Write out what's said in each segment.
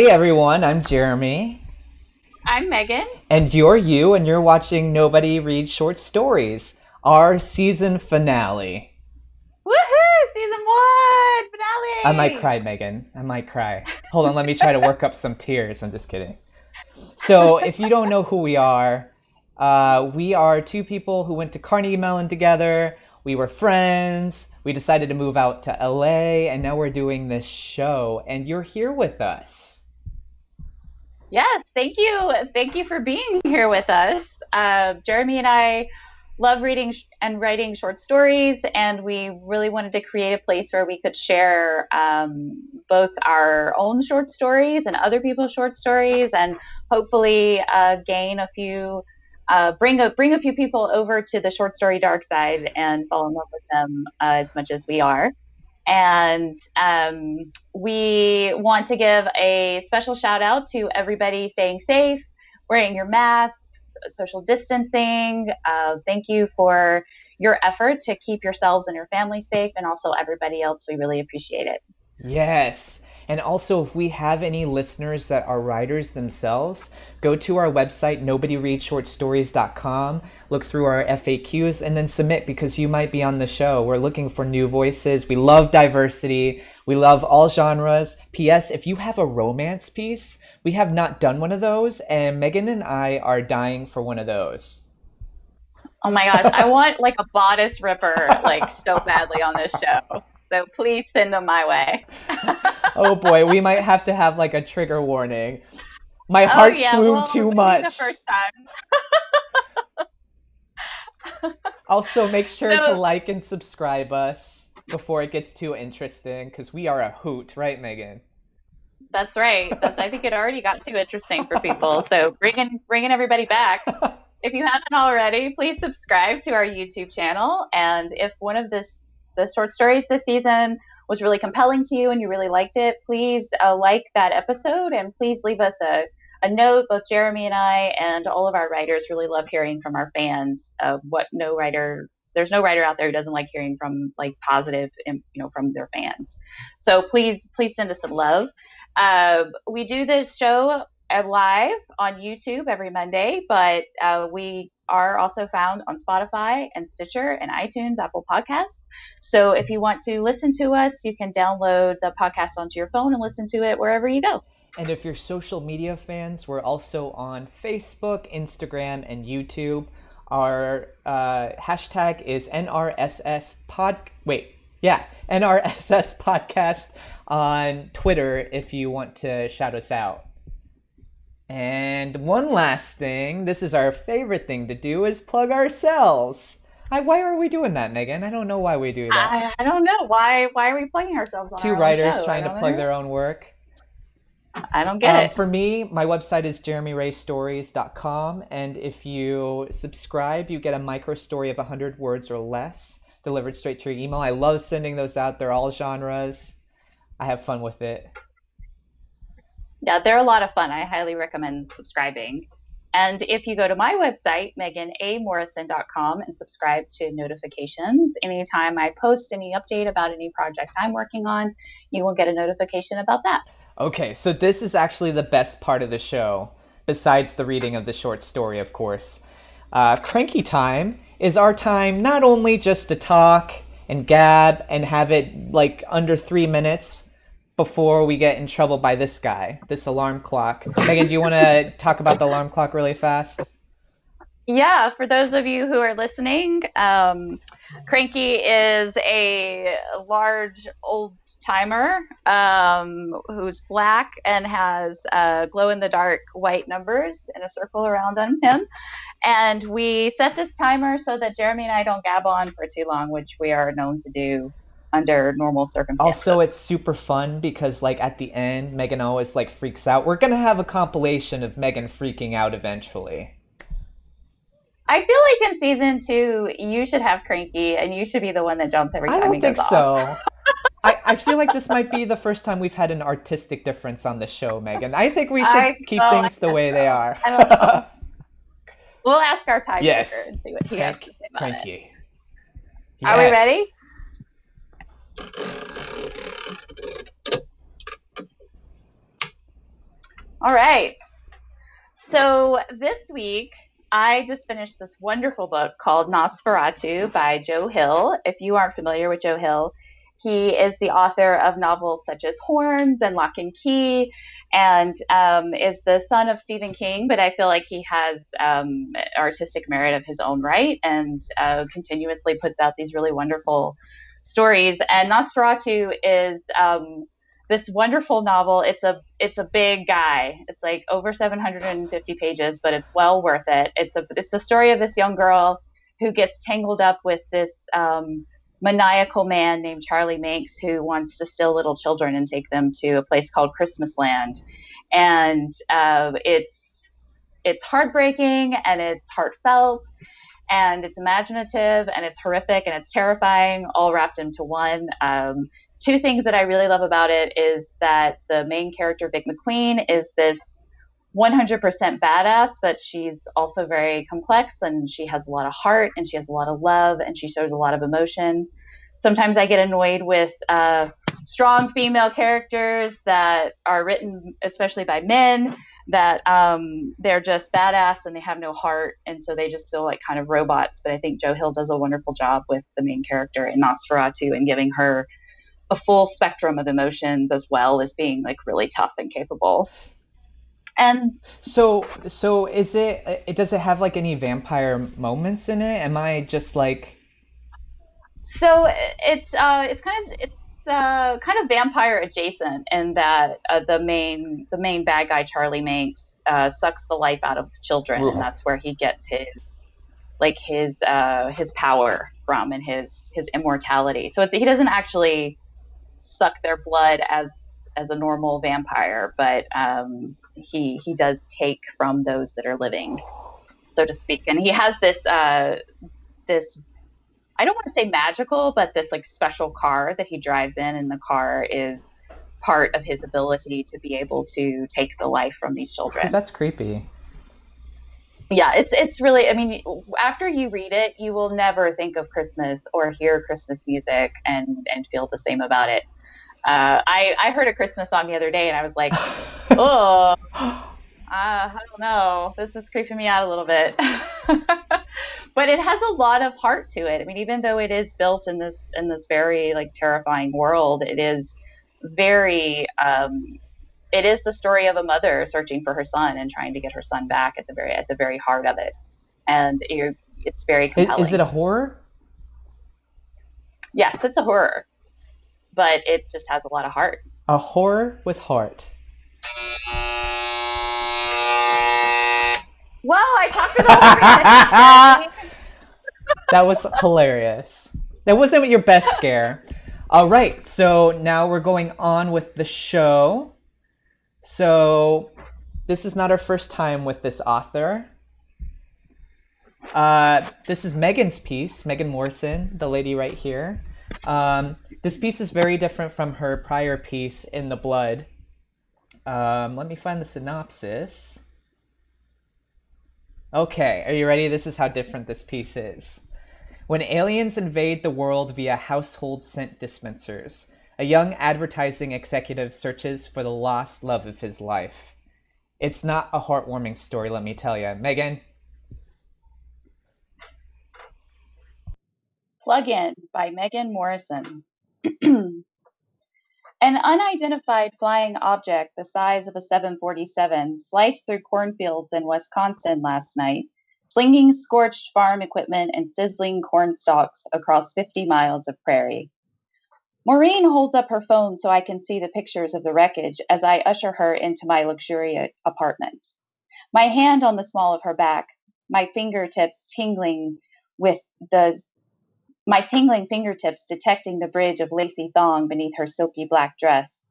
Hey everyone, I'm Jeremy. I'm Megan. And you're you, and you're watching Nobody Reads Short Stories, our season finale. Woohoo! Season one finale. I might cry, Megan. I might cry. Hold on, let me try to work up some tears. I'm just kidding. So, if you don't know who we are, uh, we are two people who went to Carnegie Mellon together. We were friends. We decided to move out to LA, and now we're doing this show, and you're here with us. Yes, thank you. Thank you for being here with us. Uh, Jeremy and I love reading and writing short stories, and we really wanted to create a place where we could share um, both our own short stories and other people's short stories, and hopefully uh, gain a few uh, bring a bring a few people over to the short story dark side and fall in love with them uh, as much as we are. And um, we want to give a special shout out to everybody staying safe, wearing your masks, social distancing. Uh, thank you for your effort to keep yourselves and your family safe, and also everybody else. We really appreciate it. Yes. And also, if we have any listeners that are writers themselves, go to our website, nobodyreadshortstories.com, look through our FAQs, and then submit because you might be on the show. We're looking for new voices. We love diversity. We love all genres. P.S. If you have a romance piece, we have not done one of those, and Megan and I are dying for one of those. Oh my gosh, I want like a bodice ripper like so badly on this show. So please send them my way. oh boy, we might have to have like a trigger warning. My oh, heart oh, yeah, swooned well, too much. The first time. also, make sure so, to like and subscribe us before it gets too interesting because we are a hoot, right, Megan? That's right. That's, I think it already got too interesting for people. So bringing bringing everybody back. If you haven't already, please subscribe to our YouTube channel. And if one of this the short stories this season was really compelling to you and you really liked it, please uh, like that episode and please leave us a, a note. Both Jeremy and I and all of our writers really love hearing from our fans. of what no writer there's no writer out there who doesn't like hearing from like positive you know from their fans so please please send us some love uh, we do this show live on youtube every monday but uh, we are also found on Spotify and Stitcher and iTunes, Apple Podcasts. So if you want to listen to us, you can download the podcast onto your phone and listen to it wherever you go. And if you're social media fans, we're also on Facebook, Instagram, and YouTube. Our uh, hashtag is NRSS pod. Wait, yeah, NRSS podcast on Twitter if you want to shout us out. And one last thing, this is our favorite thing to do, is plug ourselves. I, why are we doing that, Megan? I don't know why we do that. I, I don't know why. Why are we plugging ourselves? Two our writers trying to plug know. their own work. I don't get um, it. For me, my website is jeremyraystories.com, and if you subscribe, you get a micro story of 100 words or less delivered straight to your email. I love sending those out. They're all genres. I have fun with it yeah, they're a lot of fun. I highly recommend subscribing. And if you go to my website, meganamorrison.com, and subscribe to notifications, anytime I post any update about any project I'm working on, you will get a notification about that. Okay, so this is actually the best part of the show, besides the reading of the short story, of course. Uh, cranky time is our time not only just to talk and gab and have it like under three minutes, before we get in trouble by this guy, this alarm clock. Megan, do you want to talk about the alarm clock really fast? Yeah, for those of you who are listening, um, Cranky is a large old timer um, who's black and has uh, glow in the dark white numbers in a circle around on him. And we set this timer so that Jeremy and I don't gab on for too long, which we are known to do under normal circumstances. Also, it's super fun because, like, at the end, Megan always like freaks out. We're gonna have a compilation of Megan freaking out eventually. I feel like in season two, you should have Cranky, and you should be the one that jumps every time. I don't think so. I, I feel like this might be the first time we've had an artistic difference on the show, Megan. I think we should I keep things the way they are. we'll ask our tiebreaker yes. and see what he Crank, has to say about Cranky. it. Yes. Are we ready? All right. So this week, I just finished this wonderful book called Nosferatu by Joe Hill. If you aren't familiar with Joe Hill, he is the author of novels such as Horns and Lock and Key, and um, is the son of Stephen King. But I feel like he has um, artistic merit of his own right, and uh, continuously puts out these really wonderful stories. And Nosferatu is um, this wonderful novel. It's a it's a big guy. It's like over 750 pages, but it's well worth it. It's a it's the story of this young girl who gets tangled up with this um, maniacal man named Charlie Manx who wants to steal little children and take them to a place called Christmas Land, and uh, it's it's heartbreaking and it's heartfelt and it's imaginative and it's horrific and it's terrifying all wrapped into one um, two things that I really love about it is that the main character, Vic McQueen, is this 100% badass, but she's also very complex and she has a lot of heart and she has a lot of love and she shows a lot of emotion. Sometimes I get annoyed with uh, strong female characters that are written, especially by men, that um, they're just badass and they have no heart. And so they just feel like kind of robots. But I think Joe Hill does a wonderful job with the main character in Nosferatu and giving her a full spectrum of emotions as well as being like really tough and capable. And so, so is it? It does it have like any vampire moments in it? Am I just like? So it's uh, it's kind of it's uh, kind of vampire adjacent in that uh, the main the main bad guy Charlie Manx uh, sucks the life out of children, and that's where he gets his like his uh, his power from and his his immortality. So he doesn't actually suck their blood as as a normal vampire, but um, he he does take from those that are living, so to speak. And he has this uh, this I don't want to say magical, but this like special car that he drives in, and the car is part of his ability to be able to take the life from these children. That's creepy. Yeah, it's it's really. I mean, after you read it, you will never think of Christmas or hear Christmas music and and feel the same about it. Uh, I I heard a Christmas song the other day, and I was like, oh. Uh, I don't know. This is creeping me out a little bit. but it has a lot of heart to it. I mean, even though it is built in this in this very like terrifying world, it is very um, it is the story of a mother searching for her son and trying to get her son back at the very at the very heart of it. And it's very compelling. Is it a horror? Yes, it's a horror but it just has a lot of heart. A horror with heart. Well, I talked about That was hilarious. That wasn't your best scare. All right, so now we're going on with the show. So, this is not our first time with this author. Uh, this is Megan's piece, Megan Morrison, the lady right here. Um, this piece is very different from her prior piece, In the Blood. Um, let me find the synopsis. Okay, are you ready? This is how different this piece is. When aliens invade the world via household scent dispensers, a young advertising executive searches for the lost love of his life. It's not a heartwarming story, let me tell you. Megan? Plug In by Megan Morrison. An unidentified flying object the size of a 747 sliced through cornfields in Wisconsin last night, slinging scorched farm equipment and sizzling corn stalks across 50 miles of prairie. Maureen holds up her phone so I can see the pictures of the wreckage as I usher her into my luxurious apartment. My hand on the small of her back, my fingertips tingling with the my tingling fingertips detecting the bridge of lacy thong beneath her silky black dress.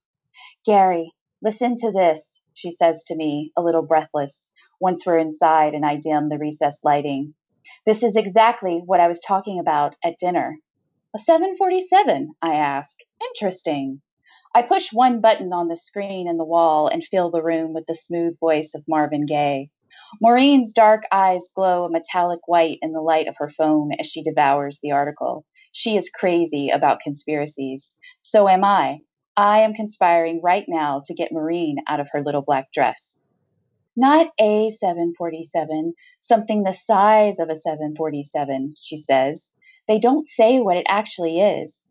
Gary, listen to this, she says to me, a little breathless, once we're inside and I dim the recessed lighting. This is exactly what I was talking about at dinner. A 747, I ask. Interesting. I push one button on the screen in the wall and fill the room with the smooth voice of Marvin Gaye. Maureen's dark eyes glow a metallic white in the light of her phone as she devours the article. She is crazy about conspiracies. So am I. I am conspiring right now to get Maureen out of her little black dress. Not a 747, something the size of a 747, she says. They don't say what it actually is.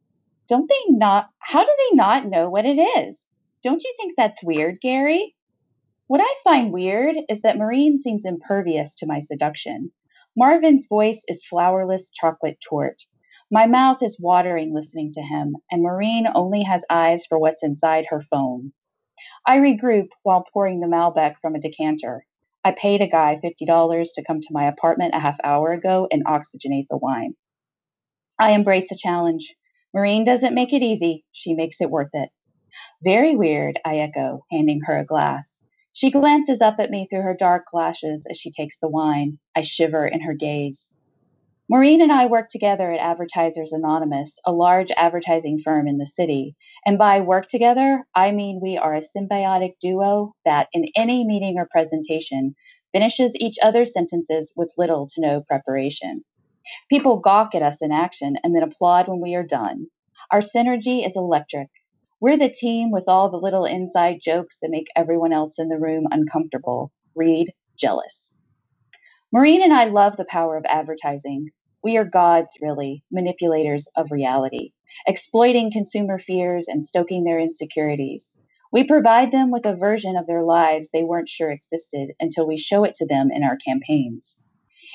Don't they not? How do they not know what it is? Don't you think that's weird, Gary? What I find weird is that Maureen seems impervious to my seduction. Marvin's voice is flourless chocolate torte. My mouth is watering listening to him, and Maureen only has eyes for what's inside her phone. I regroup while pouring the Malbec from a decanter. I paid a guy $50 to come to my apartment a half hour ago and oxygenate the wine. I embrace a challenge. Maureen doesn't make it easy, she makes it worth it. Very weird, I echo, handing her a glass. She glances up at me through her dark lashes as she takes the wine. I shiver in her gaze. Maureen and I work together at Advertisers Anonymous, a large advertising firm in the city. And by work together, I mean we are a symbiotic duo that, in any meeting or presentation, finishes each other's sentences with little to no preparation. People gawk at us in action and then applaud when we are done. Our synergy is electric. We're the team with all the little inside jokes that make everyone else in the room uncomfortable. Read jealous. Maureen and I love the power of advertising. We are gods, really, manipulators of reality, exploiting consumer fears and stoking their insecurities. We provide them with a version of their lives they weren't sure existed until we show it to them in our campaigns.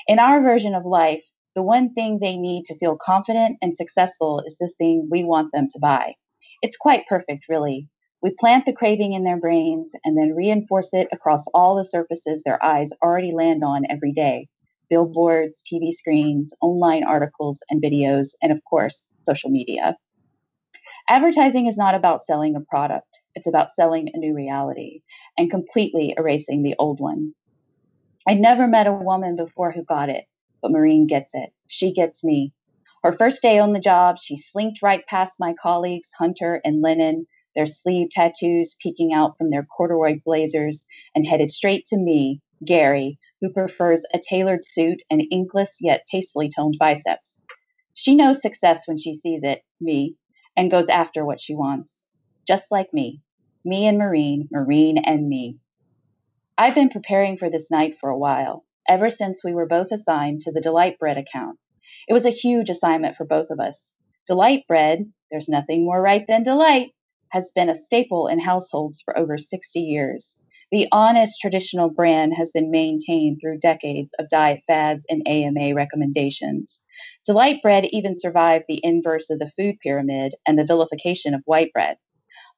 In our version of life, the one thing they need to feel confident and successful is the thing we want them to buy. It's quite perfect, really. We plant the craving in their brains and then reinforce it across all the surfaces their eyes already land on every day billboards, TV screens, online articles and videos, and of course, social media. Advertising is not about selling a product, it's about selling a new reality and completely erasing the old one. I never met a woman before who got it, but Maureen gets it. She gets me. Her first day on the job, she slinked right past my colleagues, Hunter and Lennon, their sleeve tattoos peeking out from their corduroy blazers, and headed straight to me, Gary, who prefers a tailored suit and inkless yet tastefully toned biceps. She knows success when she sees it, me, and goes after what she wants. Just like me. Me and Maureen, Maureen and me. I've been preparing for this night for a while, ever since we were both assigned to the Delight Bread account. It was a huge assignment for both of us. Delight Bread, there's nothing more right than delight, has been a staple in households for over 60 years. The honest traditional brand has been maintained through decades of diet fads and AMA recommendations. Delight bread even survived the inverse of the food pyramid and the vilification of white bread.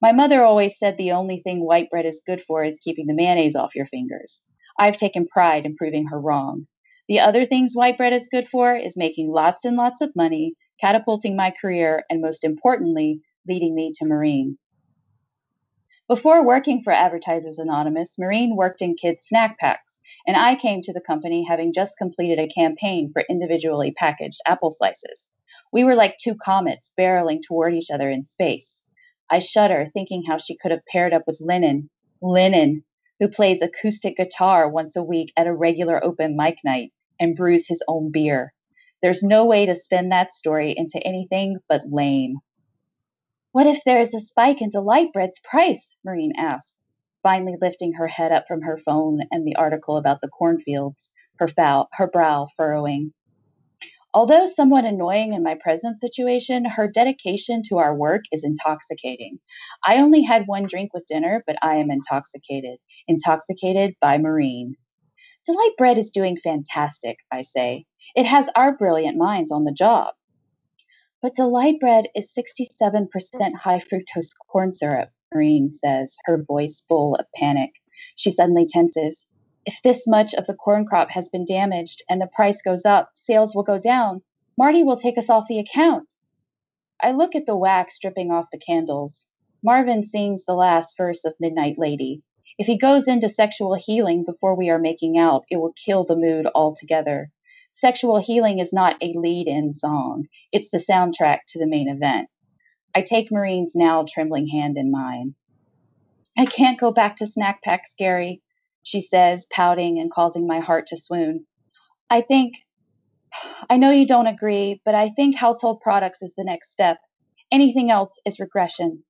My mother always said the only thing white bread is good for is keeping the mayonnaise off your fingers. I've taken pride in proving her wrong. The other things white bread is good for is making lots and lots of money, catapulting my career, and most importantly, leading me to Maureen. Before working for Advertisers Anonymous, Maureen worked in kids' snack packs, and I came to the company having just completed a campaign for individually packaged apple slices. We were like two comets barreling toward each other in space. I shudder thinking how she could have paired up with Lennon, Lennon, who plays acoustic guitar once a week at a regular open mic night and brews his own beer. There's no way to spin that story into anything but lame. What if there is a spike in Delight Bread's price? Maureen asked, finally lifting her head up from her phone and the article about the cornfields, her, foul, her brow furrowing. Although somewhat annoying in my present situation, her dedication to our work is intoxicating. I only had one drink with dinner, but I am intoxicated. Intoxicated by Maureen. Delight Bread is doing fantastic, I say. It has our brilliant minds on the job. But Delight Bread is 67% high fructose corn syrup, Maureen says, her voice full of panic. She suddenly tenses. If this much of the corn crop has been damaged and the price goes up, sales will go down. Marty will take us off the account. I look at the wax dripping off the candles. Marvin sings the last verse of Midnight Lady. If he goes into sexual healing before we are making out, it will kill the mood altogether. Sexual Healing is not a lead in song, it's the soundtrack to the main event. I take Maureen's now trembling hand in mine. I can't go back to snack packs, Gary, she says, pouting and causing my heart to swoon. I think, I know you don't agree, but I think household products is the next step. Anything else is regression.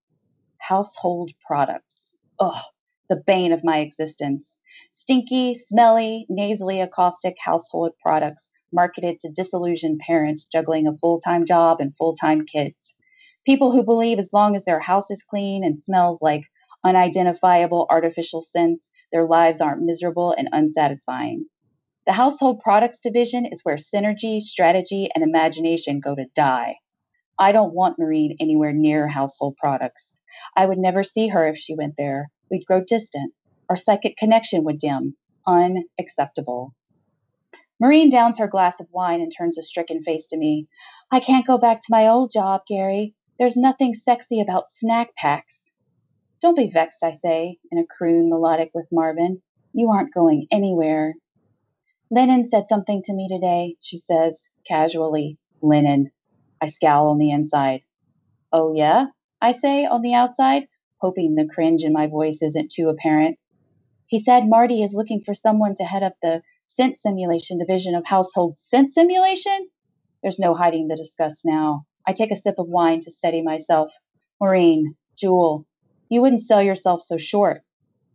Household products. Ugh, the bane of my existence. Stinky, smelly, nasally acoustic household products marketed to disillusioned parents juggling a full time job and full time kids. People who believe as long as their house is clean and smells like unidentifiable artificial scents, their lives aren't miserable and unsatisfying. The household products division is where synergy, strategy, and imagination go to die. I don't want Maureen anywhere near household products. I would never see her if she went there. We'd grow distant. Our psychic connection would dim. Unacceptable. Maureen downs her glass of wine and turns a stricken face to me. I can't go back to my old job, Gary. There's nothing sexy about snack packs. Don't be vexed, I say, in a croon melodic with Marvin. You aren't going anywhere. Lennon said something to me today, she says, casually. Lennon. I scowl on the inside. Oh, yeah? I say on the outside, hoping the cringe in my voice isn't too apparent. He said Marty is looking for someone to head up the scent simulation division of household scent simulation? There's no hiding the disgust now. I take a sip of wine to steady myself. Maureen, Jewel, you wouldn't sell yourself so short.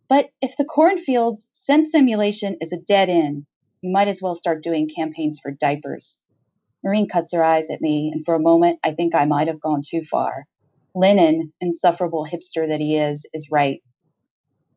But if the cornfields scent simulation is a dead end, you might as well start doing campaigns for diapers. Maureen cuts her eyes at me, and for a moment I think I might have gone too far. Lennon, insufferable hipster that he is, is right.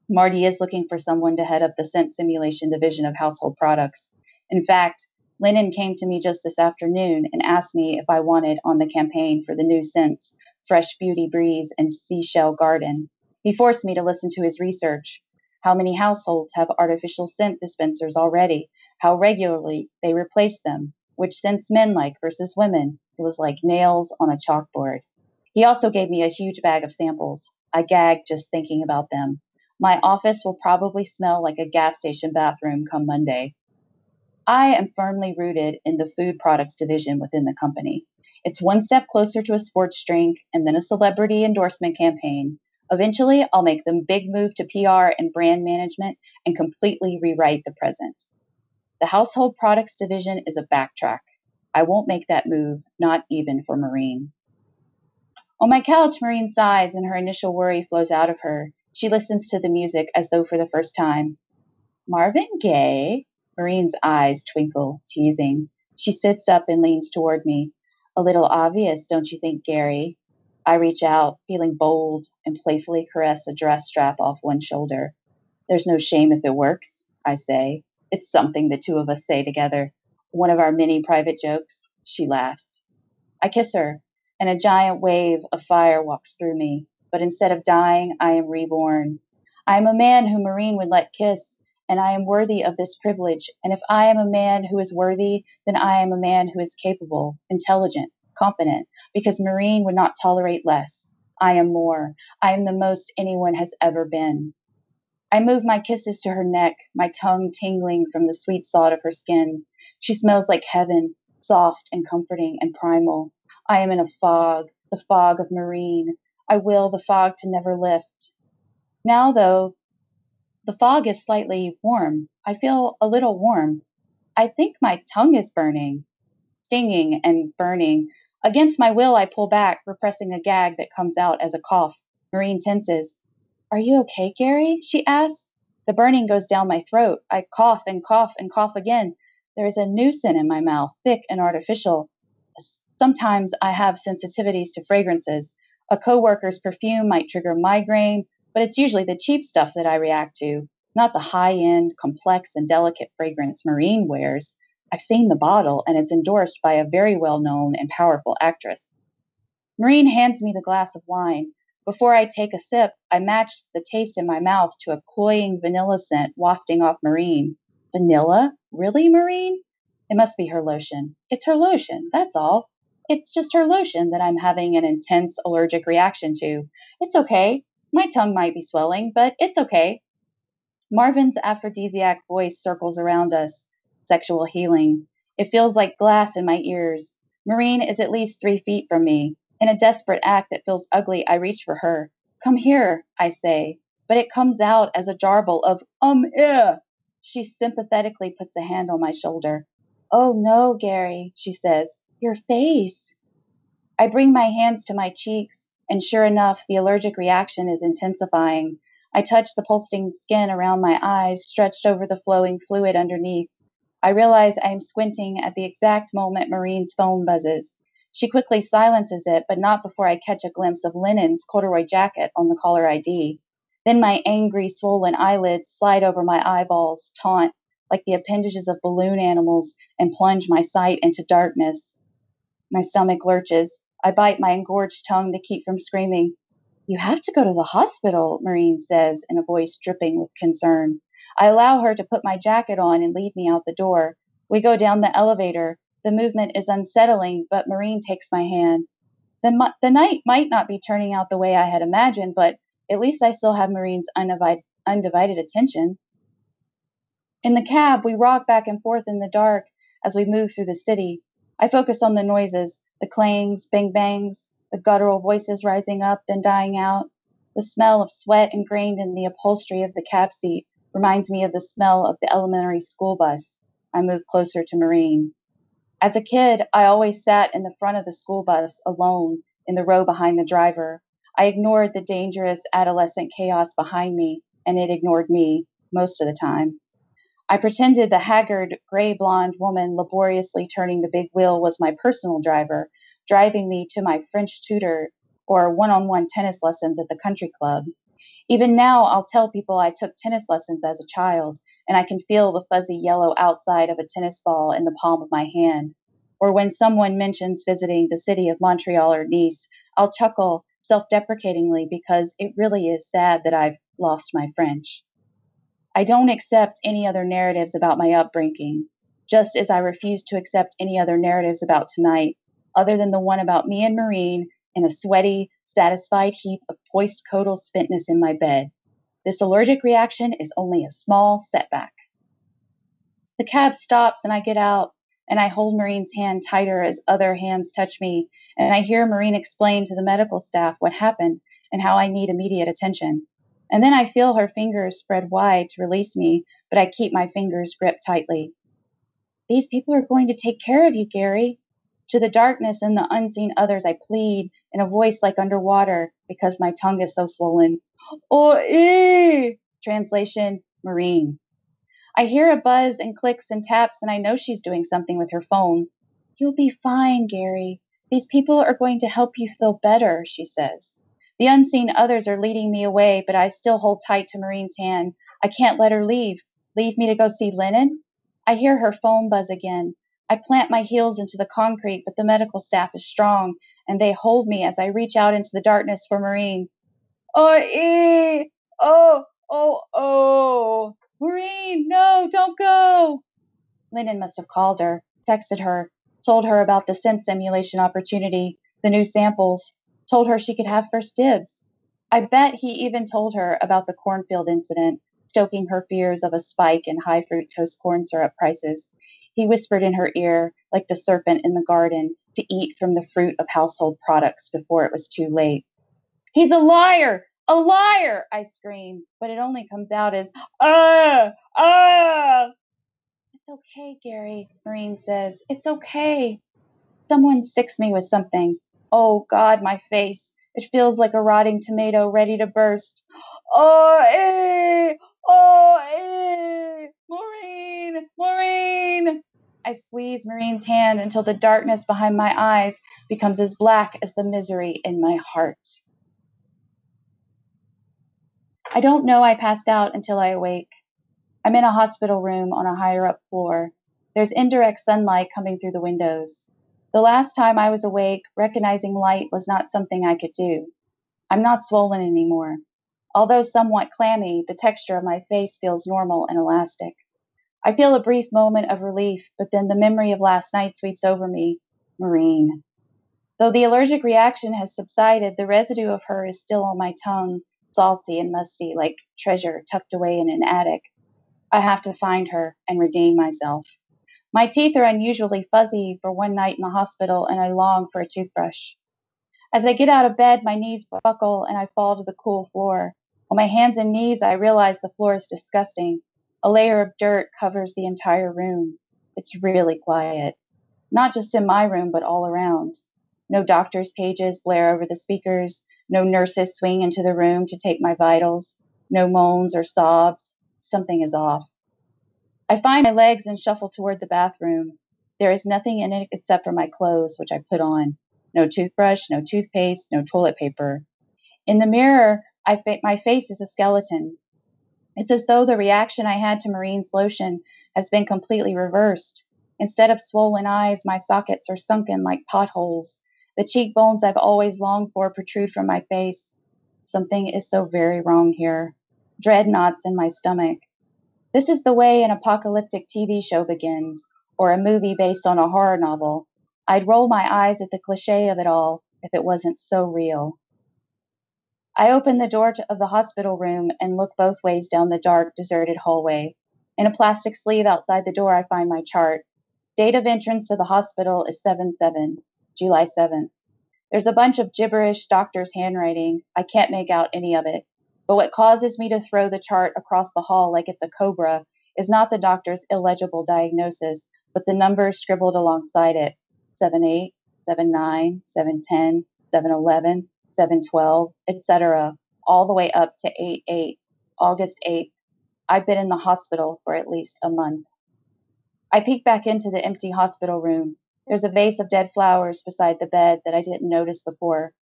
Marty is looking for someone to head up the scent simulation division of household products. In fact, Lennon came to me just this afternoon and asked me if I wanted on the campaign for the new scents, Fresh Beauty Breeze and Seashell Garden. He forced me to listen to his research. How many households have artificial scent dispensers already? How regularly they replace them? Which scents men like versus women? It was like nails on a chalkboard. He also gave me a huge bag of samples. I gagged just thinking about them. My office will probably smell like a gas station bathroom come Monday. I am firmly rooted in the food products division within the company. It's one step closer to a sports drink and then a celebrity endorsement campaign. Eventually, I'll make the big move to PR and brand management and completely rewrite the present. The household products division is a backtrack. I won't make that move, not even for Maureen. On my couch, Maureen sighs and her initial worry flows out of her. She listens to the music as though for the first time. Marvin Gaye? Maureen's eyes twinkle, teasing. She sits up and leans toward me. A little obvious, don't you think, Gary? I reach out, feeling bold, and playfully caress a dress strap off one shoulder. There's no shame if it works, I say. It's something the two of us say together. One of our many private jokes. She laughs. I kiss her, and a giant wave of fire walks through me. But instead of dying, I am reborn. I am a man whom Maureen would let kiss, and I am worthy of this privilege. And if I am a man who is worthy, then I am a man who is capable, intelligent, competent, because Maureen would not tolerate less. I am more. I am the most anyone has ever been. I move my kisses to her neck, my tongue tingling from the sweet salt of her skin. She smells like heaven, soft and comforting and primal. I am in a fog, the fog of Maureen. I will the fog to never lift. Now, though, the fog is slightly warm. I feel a little warm. I think my tongue is burning, stinging and burning. Against my will, I pull back, repressing a gag that comes out as a cough. Maureen tenses. Are you okay, Gary? she asks. The burning goes down my throat. I cough and cough and cough again. There is a new scent in my mouth, thick and artificial. Sometimes I have sensitivities to fragrances. A coworker's perfume might trigger migraine, but it's usually the cheap stuff that I react to, not the high end, complex, and delicate fragrance Maureen wears. I've seen the bottle, and it's endorsed by a very well known and powerful actress. Maureen hands me the glass of wine. Before I take a sip, I match the taste in my mouth to a cloying vanilla scent wafting off Maureen. Vanilla? Really, Maureen? It must be her lotion. It's her lotion, that's all. It's just her lotion that I'm having an intense allergic reaction to. It's okay. My tongue might be swelling, but it's okay. Marvin's aphrodisiac voice circles around us. Sexual healing. It feels like glass in my ears. Maureen is at least three feet from me. In a desperate act that feels ugly, I reach for her. Come here, I say, but it comes out as a jarble of, um, eh. She sympathetically puts a hand on my shoulder. Oh no, Gary, she says. Your face. I bring my hands to my cheeks and sure enough, the allergic reaction is intensifying. I touch the pulsing skin around my eyes, stretched over the flowing fluid underneath. I realize I am squinting at the exact moment Maureen's phone buzzes. She quickly silences it, but not before I catch a glimpse of Lennon's corduroy jacket on the caller ID. Then my angry, swollen eyelids slide over my eyeballs, taunt, like the appendages of balloon animals, and plunge my sight into darkness. My stomach lurches. I bite my engorged tongue to keep from screaming. You have to go to the hospital, Maureen says in a voice dripping with concern. I allow her to put my jacket on and lead me out the door. We go down the elevator. The movement is unsettling, but Maureen takes my hand. The, the night might not be turning out the way I had imagined, but at least I still have Maureen's undivided, undivided attention. In the cab, we rock back and forth in the dark as we move through the city. I focus on the noises, the clangs, bang bangs, the guttural voices rising up, then dying out. The smell of sweat ingrained in the upholstery of the cab seat reminds me of the smell of the elementary school bus. I move closer to Maureen. As a kid, I always sat in the front of the school bus alone in the row behind the driver. I ignored the dangerous adolescent chaos behind me, and it ignored me most of the time. I pretended the haggard, gray blonde woman laboriously turning the big wheel was my personal driver, driving me to my French tutor or one on one tennis lessons at the country club. Even now, I'll tell people I took tennis lessons as a child, and I can feel the fuzzy yellow outside of a tennis ball in the palm of my hand. Or when someone mentions visiting the city of Montreal or Nice, I'll chuckle self deprecatingly because it really is sad that I've lost my French. I don't accept any other narratives about my upbringing, just as I refuse to accept any other narratives about tonight, other than the one about me and Maureen in a sweaty, satisfied heap of postcoital spentness in my bed. This allergic reaction is only a small setback. The cab stops and I get out and I hold Maureen's hand tighter as other hands touch me, and I hear Maureen explain to the medical staff what happened and how I need immediate attention. And then I feel her fingers spread wide to release me, but I keep my fingers gripped tightly. These people are going to take care of you, Gary. To the darkness and the unseen others, I plead in a voice like underwater because my tongue is so swollen. Ee! Translation Maureen. I hear a buzz and clicks and taps, and I know she's doing something with her phone. You'll be fine, Gary. These people are going to help you feel better, she says. The unseen others are leading me away, but I still hold tight to Maureen's hand. I can't let her leave. Leave me to go see Lennon? I hear her phone buzz again. I plant my heels into the concrete, but the medical staff is strong, and they hold me as I reach out into the darkness for Maureen. Oh, ee! Oh, oh, oh! Maureen, no, don't go. Lennon must have called her, texted her, told her about the scent simulation opportunity, the new samples, told her she could have first dibs. I bet he even told her about the cornfield incident, stoking her fears of a spike in high fructose corn syrup prices. He whispered in her ear, like the serpent in the garden, to eat from the fruit of household products before it was too late. He's a liar! A liar! I scream, but it only comes out as, ah, ah. It's okay, Gary, Maureen says. It's okay. Someone sticks me with something. Oh, God, my face. It feels like a rotting tomato ready to burst. Oh, eh, oh, eh, Maureen, Maureen. I squeeze Maureen's hand until the darkness behind my eyes becomes as black as the misery in my heart. I don't know I passed out until I awake. I'm in a hospital room on a higher up floor. There's indirect sunlight coming through the windows. The last time I was awake, recognizing light was not something I could do. I'm not swollen anymore. Although somewhat clammy, the texture of my face feels normal and elastic. I feel a brief moment of relief, but then the memory of last night sweeps over me. Maureen. Though the allergic reaction has subsided, the residue of her is still on my tongue, salty and musty like treasure tucked away in an attic. I have to find her and redeem myself. My teeth are unusually fuzzy for one night in the hospital, and I long for a toothbrush. As I get out of bed, my knees buckle and I fall to the cool floor. On my hands and knees, I realize the floor is disgusting. A layer of dirt covers the entire room. It's really quiet. Not just in my room, but all around. No doctor's pages blare over the speakers. No nurses swing into the room to take my vitals. No moans or sobs. Something is off. I find my legs and shuffle toward the bathroom. There is nothing in it except for my clothes, which I put on. No toothbrush, no toothpaste, no toilet paper. In the mirror, I fa- my face is a skeleton. It's as though the reaction I had to Maureen's lotion has been completely reversed. Instead of swollen eyes, my sockets are sunken like potholes. The cheekbones I've always longed for protrude from my face. Something is so very wrong here. Dread knots in my stomach. This is the way an apocalyptic TV show begins, or a movie based on a horror novel. I'd roll my eyes at the cliche of it all if it wasn't so real. I open the door of the hospital room and look both ways down the dark, deserted hallway. In a plastic sleeve outside the door, I find my chart. Date of entrance to the hospital is 7 7, July 7th. There's a bunch of gibberish doctor's handwriting. I can't make out any of it. But what causes me to throw the chart across the hall like it's a cobra is not the doctor's illegible diagnosis, but the numbers scribbled alongside it 7 8, 7 9, 7 10, 7 11, 7 12, etc., all the way up to 8 8, August 8th. I've been in the hospital for at least a month. I peek back into the empty hospital room. There's a vase of dead flowers beside the bed that I didn't notice before.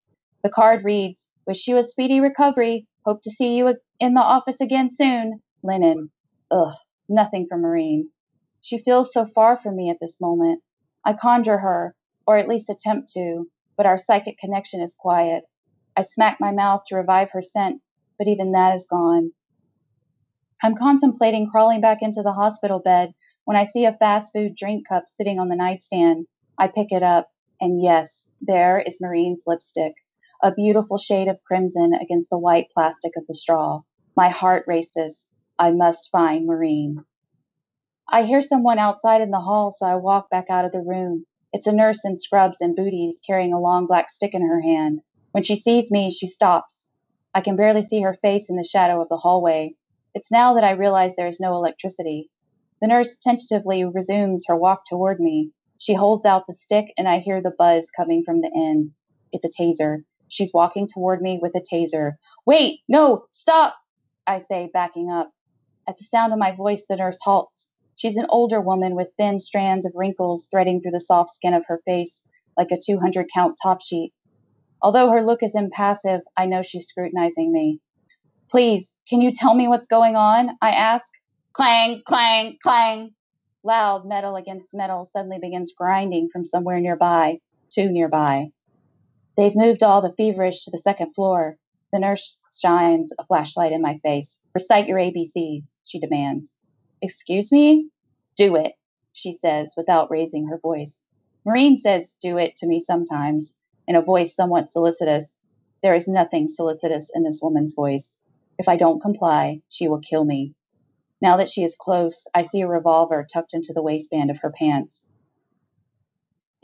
The card reads, Wish you a speedy recovery. Hope to see you in the office again soon. Lennon. Ugh, nothing for Maureen. She feels so far from me at this moment. I conjure her, or at least attempt to, but our psychic connection is quiet. I smack my mouth to revive her scent, but even that is gone. I'm contemplating crawling back into the hospital bed when I see a fast food drink cup sitting on the nightstand. I pick it up, and yes, there is Maureen's lipstick a beautiful shade of crimson against the white plastic of the straw. My heart races. I must find Maureen. I hear someone outside in the hall, so I walk back out of the room. It's a nurse in scrubs and booties carrying a long black stick in her hand. When she sees me, she stops. I can barely see her face in the shadow of the hallway. It's now that I realize there is no electricity. The nurse tentatively resumes her walk toward me. She holds out the stick, and I hear the buzz coming from the end. It's a taser. She's walking toward me with a taser. Wait, no, stop, I say, backing up. At the sound of my voice, the nurse halts. She's an older woman with thin strands of wrinkles threading through the soft skin of her face like a 200 count top sheet. Although her look is impassive, I know she's scrutinizing me. Please, can you tell me what's going on? I ask. Clang, clang, clang. Loud metal against metal suddenly begins grinding from somewhere nearby, too nearby. They've moved all the feverish to the second floor. The nurse shines a flashlight in my face. Recite your ABCs, she demands. Excuse me? Do it, she says without raising her voice. Maureen says do it to me sometimes, in a voice somewhat solicitous. There is nothing solicitous in this woman's voice. If I don't comply, she will kill me. Now that she is close, I see a revolver tucked into the waistband of her pants.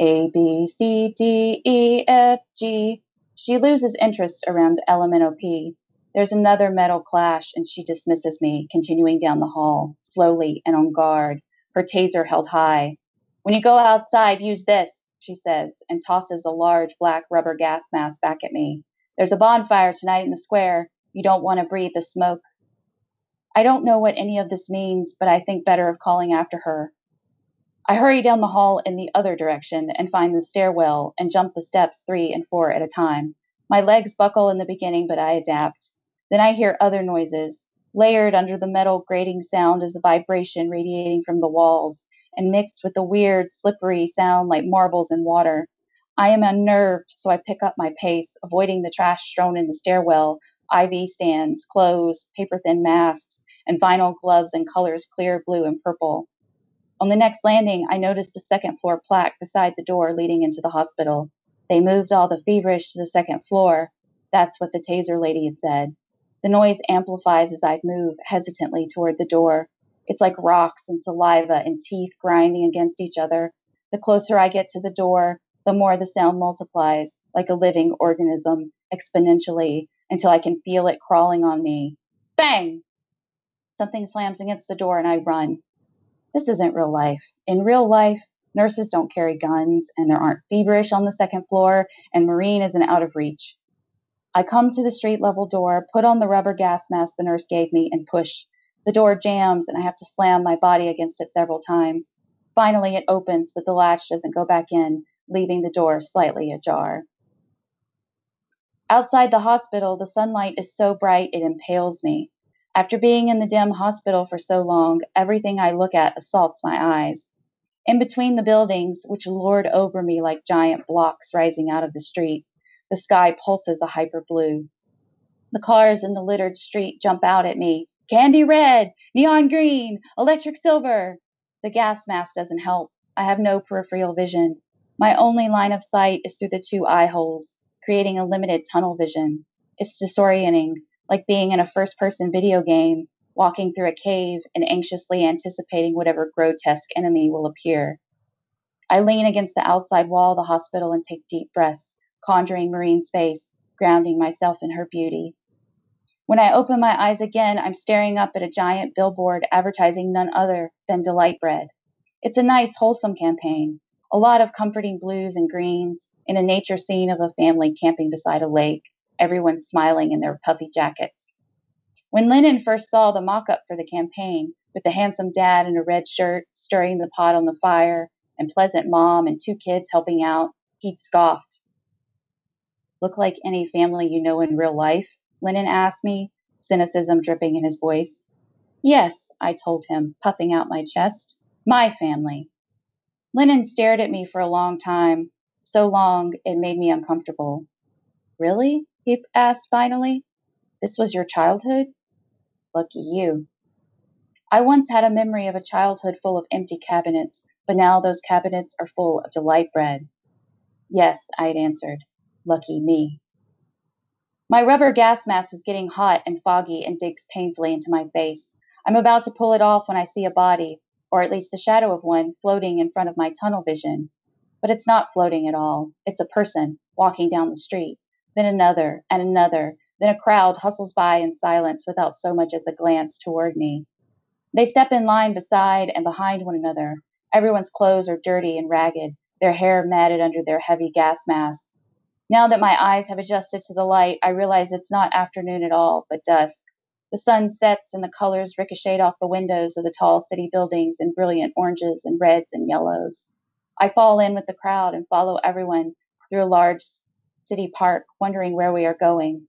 A, B, C, D, E, F, G. She loses interest around LMNOP. There's another metal clash, and she dismisses me, continuing down the hall, slowly and on guard, her taser held high. When you go outside, use this, she says, and tosses a large black rubber gas mask back at me. There's a bonfire tonight in the square. You don't want to breathe the smoke. I don't know what any of this means, but I think better of calling after her. I hurry down the hall in the other direction and find the stairwell and jump the steps three and four at a time. My legs buckle in the beginning, but I adapt. Then I hear other noises. Layered under the metal grating sound is a vibration radiating from the walls and mixed with a weird, slippery sound like marbles in water. I am unnerved, so I pick up my pace, avoiding the trash strewn in the stairwell IV stands, clothes, paper thin masks, and vinyl gloves in colors clear blue and purple. On the next landing, I noticed the second floor plaque beside the door leading into the hospital. They moved all the feverish to the second floor. That's what the taser lady had said. The noise amplifies as I move hesitantly toward the door. It's like rocks and saliva and teeth grinding against each other. The closer I get to the door, the more the sound multiplies, like a living organism, exponentially, until I can feel it crawling on me. Bang! Something slams against the door and I run. This isn't real life. In real life, nurses don't carry guns, and there aren't feverish on the second floor, and Maureen isn't out of reach. I come to the street level door, put on the rubber gas mask the nurse gave me, and push. The door jams, and I have to slam my body against it several times. Finally, it opens, but the latch doesn't go back in, leaving the door slightly ajar. Outside the hospital, the sunlight is so bright it impales me. After being in the dim hospital for so long, everything I look at assaults my eyes. In between the buildings, which lord over me like giant blocks rising out of the street, the sky pulses a hyper blue. The cars in the littered street jump out at me. Candy red, neon green, electric silver. The gas mask doesn't help. I have no peripheral vision. My only line of sight is through the two eye holes creating a limited tunnel vision. It's disorienting, like being in a first person video game, walking through a cave and anxiously anticipating whatever grotesque enemy will appear. I lean against the outside wall of the hospital and take deep breaths, conjuring Maureen's face, grounding myself in her beauty. When I open my eyes again, I'm staring up at a giant billboard advertising none other than Delight Bread. It's a nice, wholesome campaign, a lot of comforting blues and greens, in a nature scene of a family camping beside a lake, everyone smiling in their puffy jackets. When Lennon first saw the mock up for the campaign, with the handsome dad in a red shirt stirring the pot on the fire, and pleasant mom and two kids helping out, he'd scoffed. Look like any family you know in real life? Lennon asked me, cynicism dripping in his voice. Yes, I told him, puffing out my chest. My family. Lennon stared at me for a long time, so long it made me uncomfortable. Really? He asked finally. This was your childhood? Lucky you. I once had a memory of a childhood full of empty cabinets, but now those cabinets are full of delight bread. Yes, I had answered. Lucky me. My rubber gas mask is getting hot and foggy and digs painfully into my face. I'm about to pull it off when I see a body, or at least the shadow of one, floating in front of my tunnel vision. But it's not floating at all. It's a person walking down the street, then another and another, then a crowd hustles by in silence without so much as a glance toward me. They step in line beside and behind one another. Everyone's clothes are dirty and ragged, their hair matted under their heavy gas masks. Now that my eyes have adjusted to the light, I realize it's not afternoon at all, but dusk. The sun sets and the colors ricochet off the windows of the tall city buildings in brilliant oranges and reds and yellows. I fall in with the crowd and follow everyone through a large city park, wondering where we are going.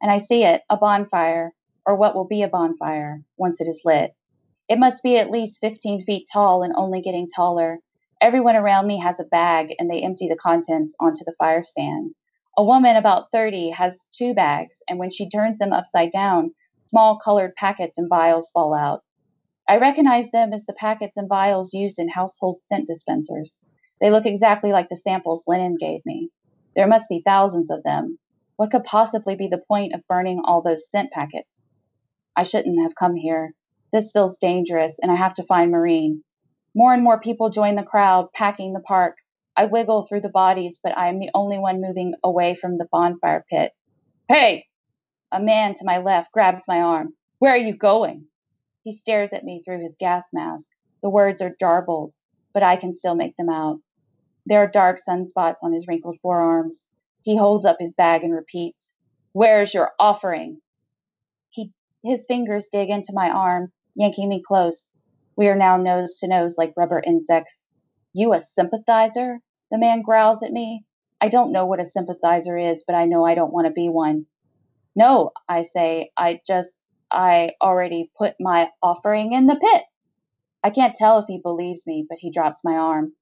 And I see it a bonfire, or what will be a bonfire once it is lit. It must be at least 15 feet tall and only getting taller. Everyone around me has a bag and they empty the contents onto the fire stand. A woman about 30 has two bags, and when she turns them upside down, small colored packets and vials fall out. I recognize them as the packets and vials used in household scent dispensers. They look exactly like the samples Lennon gave me. There must be thousands of them. What could possibly be the point of burning all those scent packets? I shouldn't have come here. This feels dangerous, and I have to find Maureen. More and more people join the crowd, packing the park. I wiggle through the bodies, but I am the only one moving away from the bonfire pit. Hey! A man to my left grabs my arm. Where are you going? He stares at me through his gas mask. The words are jarbled, but I can still make them out. There are dark sunspots on his wrinkled forearms. He holds up his bag and repeats, Where's your offering? He, his fingers dig into my arm, yanking me close. We are now nose to nose like rubber insects. You a sympathizer? The man growls at me. I don't know what a sympathizer is, but I know I don't want to be one. No, I say, I just I already put my offering in the pit. I can't tell if he believes me, but he drops my arm.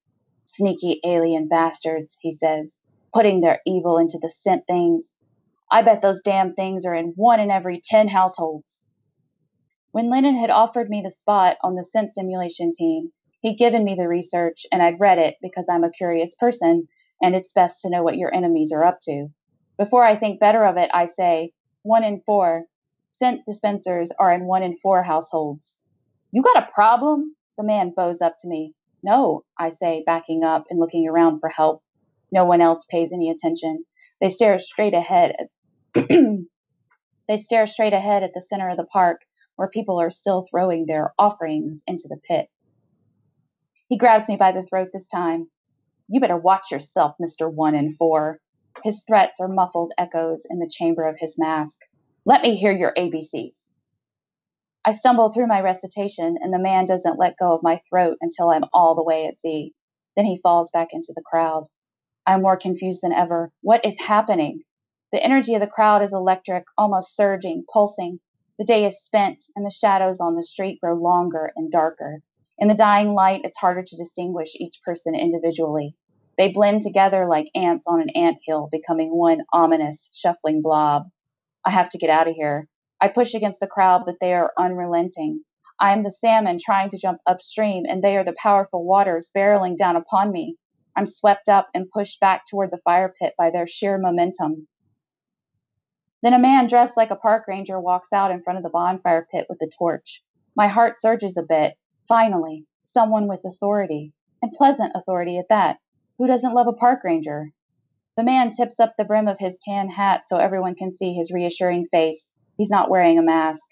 Sneaky alien bastards, he says, putting their evil into the scent things. I bet those damn things are in one in every ten households. When Lennon had offered me the spot on the scent simulation team, he'd given me the research and I'd read it because I'm a curious person and it's best to know what your enemies are up to. Before I think better of it, I say, one in four, scent dispensers are in one in four households. You got a problem? The man bows up to me. No, I say, backing up and looking around for help. No one else pays any attention. They stare straight ahead. they stare straight ahead at the center of the park, where people are still throwing their offerings into the pit. He grabs me by the throat this time. You better watch yourself, Mr. One and Four. His threats are muffled echoes in the chamber of his mask. Let me hear your ABCs. I stumble through my recitation, and the man doesn't let go of my throat until I'm all the way at Z. Then he falls back into the crowd. I'm more confused than ever. What is happening? The energy of the crowd is electric, almost surging, pulsing. The day is spent, and the shadows on the street grow longer and darker. In the dying light, it's harder to distinguish each person individually. They blend together like ants on an ant hill, becoming one ominous, shuffling blob. I have to get out of here. I push against the crowd, but they are unrelenting. I am the salmon trying to jump upstream, and they are the powerful waters barreling down upon me. I'm swept up and pushed back toward the fire pit by their sheer momentum. Then a man dressed like a park ranger walks out in front of the bonfire pit with a torch. My heart surges a bit. Finally, someone with authority, and pleasant authority at that. Who doesn't love a park ranger? The man tips up the brim of his tan hat so everyone can see his reassuring face. He's not wearing a mask.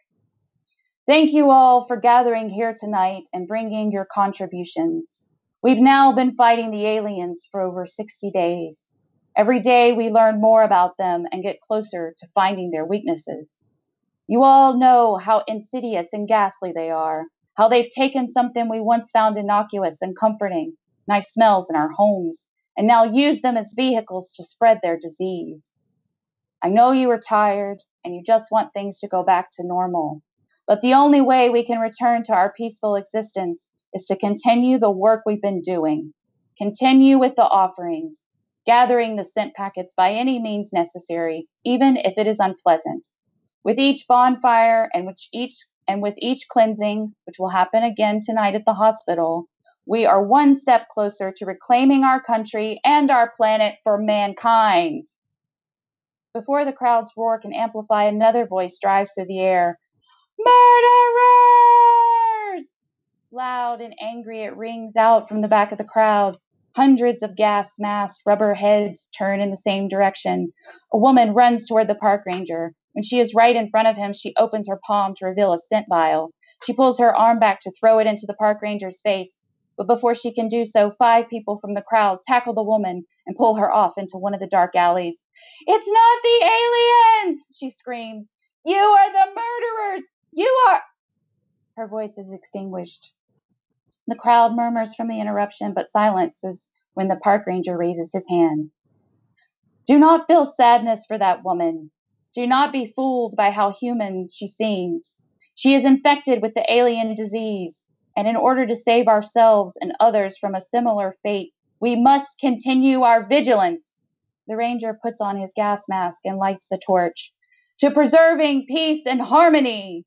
Thank you all for gathering here tonight and bringing your contributions. We've now been fighting the aliens for over 60 days. Every day we learn more about them and get closer to finding their weaknesses. You all know how insidious and ghastly they are, how they've taken something we once found innocuous and comforting, nice smells in our homes, and now use them as vehicles to spread their disease. I know you are tired and you just want things to go back to normal, but the only way we can return to our peaceful existence is to continue the work we've been doing. Continue with the offerings, gathering the scent packets by any means necessary, even if it is unpleasant. With each bonfire and which each and with each cleansing, which will happen again tonight at the hospital, we are one step closer to reclaiming our country and our planet for mankind. Before the crowd's roar can amplify, another voice drives through the air. Murderers! Loud and angry, it rings out from the back of the crowd. Hundreds of gas masked rubber heads turn in the same direction. A woman runs toward the park ranger. When she is right in front of him, she opens her palm to reveal a scent vial. She pulls her arm back to throw it into the park ranger's face. But before she can do so, five people from the crowd tackle the woman and pull her off into one of the dark alleys. It's not the aliens! She screams. You are the murderers! You are. Her voice is extinguished. The crowd murmurs from the interruption, but silences when the park ranger raises his hand. Do not feel sadness for that woman. Do not be fooled by how human she seems. She is infected with the alien disease, and in order to save ourselves and others from a similar fate, we must continue our vigilance. The ranger puts on his gas mask and lights the torch. To preserving peace and harmony.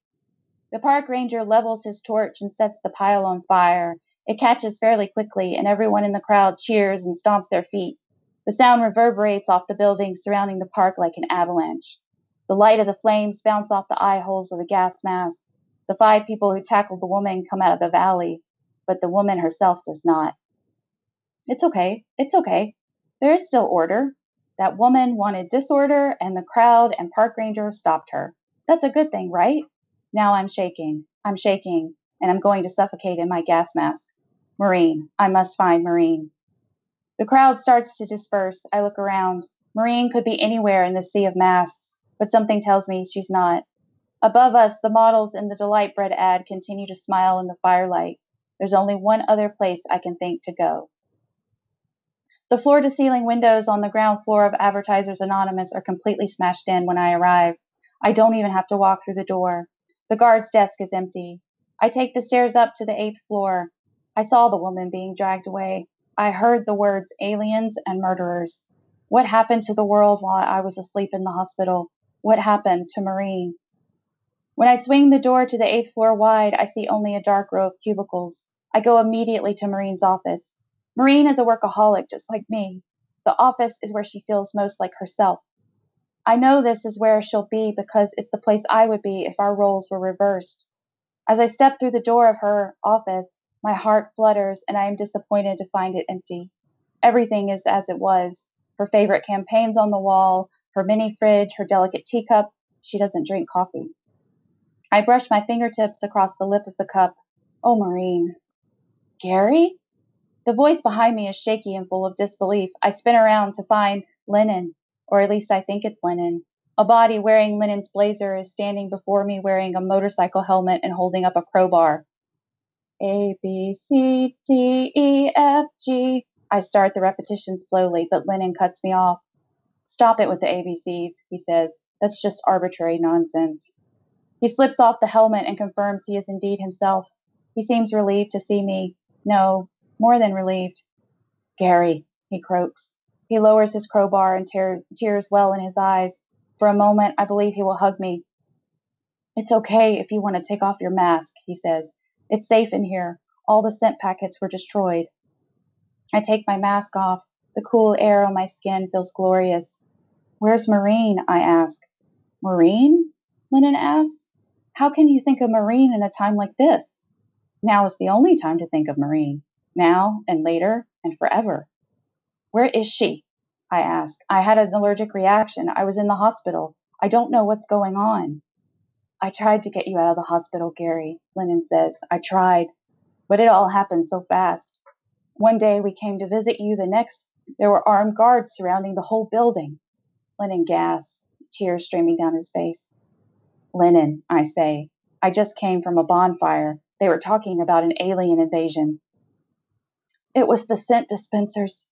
The park ranger levels his torch and sets the pile on fire. It catches fairly quickly, and everyone in the crowd cheers and stomps their feet. The sound reverberates off the buildings surrounding the park like an avalanche. The light of the flames bounce off the eye holes of the gas mask. The five people who tackled the woman come out of the valley, but the woman herself does not. It's okay. It's okay. There is still order. That woman wanted disorder, and the crowd and park ranger stopped her. That's a good thing, right? Now I'm shaking. I'm shaking, and I'm going to suffocate in my gas mask. Maureen. I must find Maureen. The crowd starts to disperse. I look around. Maureen could be anywhere in the sea of masks, but something tells me she's not. Above us, the models in the Delight Bread ad continue to smile in the firelight. There's only one other place I can think to go. The floor to ceiling windows on the ground floor of Advertisers Anonymous are completely smashed in when I arrive. I don't even have to walk through the door. The guard's desk is empty. I take the stairs up to the eighth floor. I saw the woman being dragged away. I heard the words aliens and murderers. What happened to the world while I was asleep in the hospital? What happened to Maureen? When I swing the door to the eighth floor wide, I see only a dark row of cubicles. I go immediately to Maureen's office. Maureen is a workaholic just like me. The office is where she feels most like herself. I know this is where she'll be because it's the place I would be if our roles were reversed. As I step through the door of her office, my heart flutters and I am disappointed to find it empty. Everything is as it was her favorite campaigns on the wall, her mini fridge, her delicate teacup. She doesn't drink coffee. I brush my fingertips across the lip of the cup. Oh, Maureen. Gary? The voice behind me is shaky and full of disbelief. I spin around to find Lennon. or at least I think it's Lennon. A body wearing Lennon's blazer is standing before me wearing a motorcycle helmet and holding up a crowbar. A, B, C, D, E, F, G. I start the repetition slowly, but Lennon cuts me off. Stop it with the ABCs, he says. That's just arbitrary nonsense. He slips off the helmet and confirms he is indeed himself. He seems relieved to see me. No, more than relieved. Gary, he croaks. He lowers his crowbar and tears, tears well in his eyes. For a moment, I believe he will hug me. It's okay if you want to take off your mask, he says. It's safe in here. All the scent packets were destroyed. I take my mask off. The cool air on my skin feels glorious. Where's Maureen? I ask. Maureen? Lennon asks. How can you think of Maureen in a time like this? Now is the only time to think of Maureen, Now and later and forever. Where is she? I ask. I had an allergic reaction. I was in the hospital. I don't know what's going on. I tried to get you out of the hospital, Gary, Lennon says. I tried, but it all happened so fast. One day we came to visit you, the next, there were armed guards surrounding the whole building. Lennon gasps, tears streaming down his face. Lennon, I say. I just came from a bonfire. They were talking about an alien invasion. It was the scent dispensers.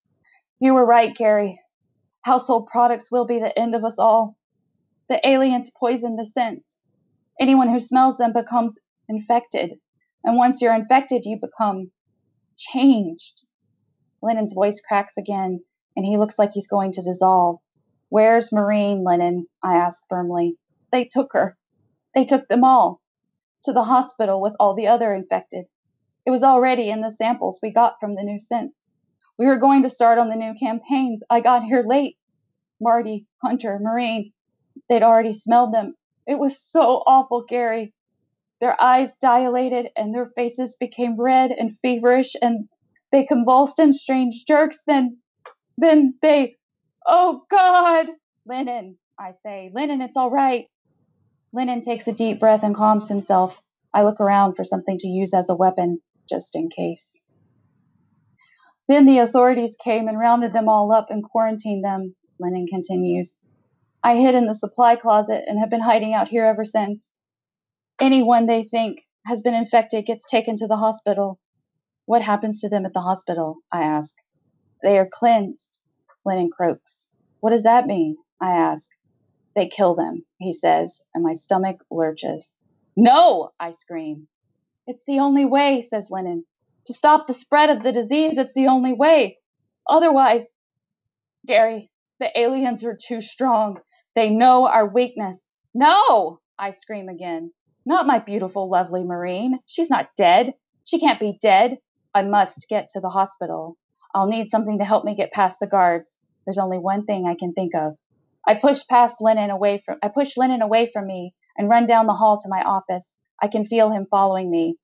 You were right, Gary. Household products will be the end of us all. The aliens poison the scents. Anyone who smells them becomes infected. And once you're infected, you become changed. Lennon's voice cracks again, and he looks like he's going to dissolve. Where's Maureen, Lennon? I ask firmly. They took her. They took them all to the hospital with all the other infected. It was already in the samples we got from the new scents. We were going to start on the new campaigns. I got here late. Marty, Hunter, Maureen, they'd already smelled them it was so awful, Gary. Their eyes dilated and their faces became red and feverish and they convulsed in strange jerks. Then, then they, oh God, Lennon, I say, Lennon, it's all right. Lennon takes a deep breath and calms himself. I look around for something to use as a weapon, just in case. Then the authorities came and rounded them all up and quarantined them, Lennon continues. I hid in the supply closet and have been hiding out here ever since. Anyone they think has been infected gets taken to the hospital. What happens to them at the hospital? I ask. They are cleansed, Lennon croaks. What does that mean? I ask. They kill them, he says, and my stomach lurches. No, I scream. It's the only way, says Lennon. To stop the spread of the disease, it's the only way. Otherwise, Gary, the aliens are too strong. They know our weakness. No! I scream again. Not my beautiful, lovely Maureen. She's not dead. She can't be dead. I must get to the hospital. I'll need something to help me get past the guards. There's only one thing I can think of. I push past Lennon away from I push Lennon away from me and run down the hall to my office. I can feel him following me.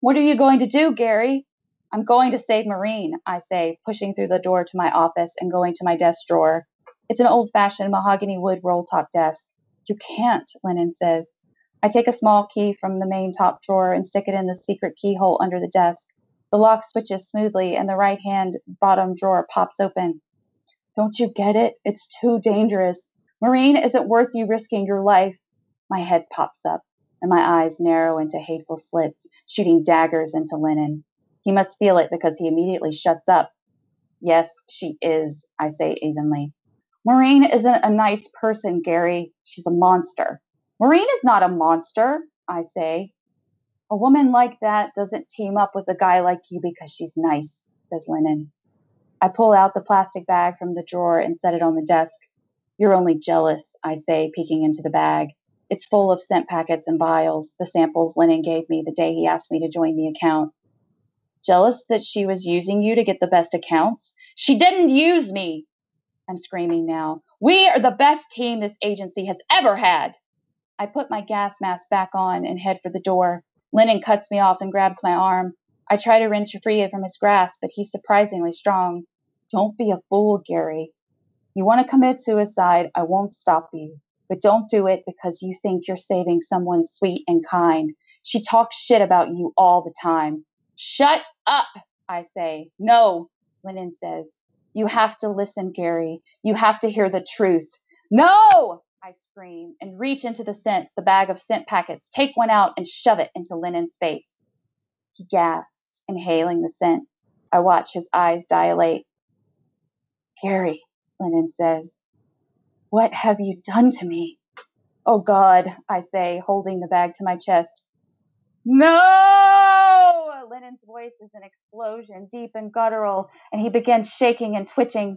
What are you going to do, Gary? I'm going to save Maureen, I say, pushing through the door to my office and going to my desk drawer. It's an old fashioned mahogany wood roll top desk. You can't, Lennon says. I take a small key from the main top drawer and stick it in the secret keyhole under the desk. The lock switches smoothly and the right hand bottom drawer pops open. Don't you get it? It's too dangerous. Maureen isn't worth you risking your life. My head pops up and my eyes narrow into hateful slits, shooting daggers into Lennon. He must feel it because he immediately shuts up. Yes, she is, I say evenly. Maureen isn't a nice person, Gary. She's a monster. Maureen is not a monster, I say. A woman like that doesn't team up with a guy like you because she's nice, says Lennon. I pull out the plastic bag from the drawer and set it on the desk. You're only jealous, I say, peeking into the bag. It's full of scent packets and vials, the samples Lennon gave me the day he asked me to join the account. Jealous that she was using you to get the best accounts? She didn't use me, I'm screaming now. We are the best team this agency has ever had. I put my gas mask back on and head for the door. Lennon cuts me off and grabs my arm. I try to wrench free from his grasp, but he's surprisingly strong. Don't be a fool, Gary. You want to commit suicide, I won't stop you. But don't do it because you think you're saving someone sweet and kind. She talks shit about you all the time. Shut up, I say. No, Lennon says. You have to listen, Gary. You have to hear the truth. No! I scream and reach into the scent, the bag of scent packets, take one out and shove it into Lennon's face. He gasps, inhaling the scent. I watch his eyes dilate. Gary, Lennon says, what have you done to me? Oh God, I say, holding the bag to my chest. No! Lennon's voice is an explosion, deep and guttural, and he begins shaking and twitching.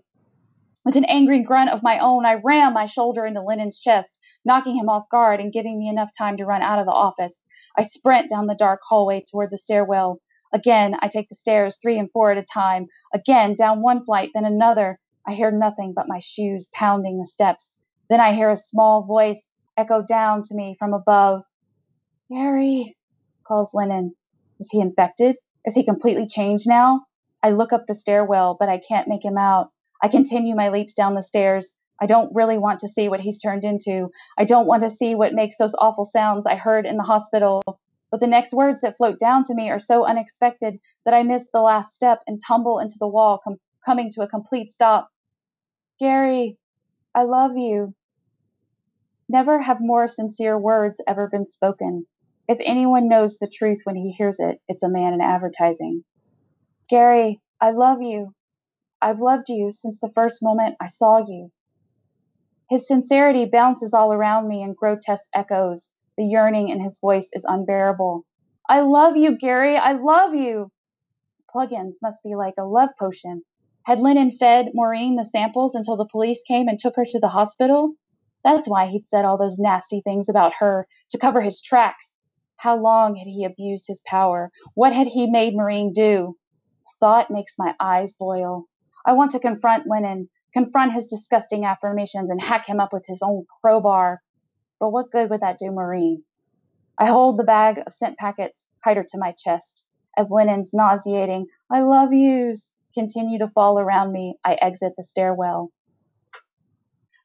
With an angry grunt of my own, I ram my shoulder into Lennon's chest, knocking him off guard and giving me enough time to run out of the office. I sprint down the dark hallway toward the stairwell. Again, I take the stairs three and four at a time. Again, down one flight, then another. I hear nothing but my shoes pounding the steps. Then I hear a small voice echo down to me from above. Gary, calls Lennon. Is he infected? Is he completely changed now? I look up the stairwell, but I can't make him out. I continue my leaps down the stairs. I don't really want to see what he's turned into. I don't want to see what makes those awful sounds I heard in the hospital. But the next words that float down to me are so unexpected that I miss the last step and tumble into the wall, com- coming to a complete stop. Gary, I love you. Never have more sincere words ever been spoken. If anyone knows the truth when he hears it, it's a man in advertising. Gary, I love you. I've loved you since the first moment I saw you. His sincerity bounces all around me in grotesque echoes. The yearning in his voice is unbearable. I love you, Gary. I love you. Plugins must be like a love potion. Had Lennon fed Maureen the samples until the police came and took her to the hospital? That's why he'd said all those nasty things about her, to cover his tracks. How long had he abused his power? What had he made Maureen do? Thought makes my eyes boil. I want to confront Lennon, confront his disgusting affirmations, and hack him up with his own crowbar. But what good would that do Maureen? I hold the bag of scent packets tighter to my chest. As Lennon's nauseating, I love yous continue to fall around me, I exit the stairwell.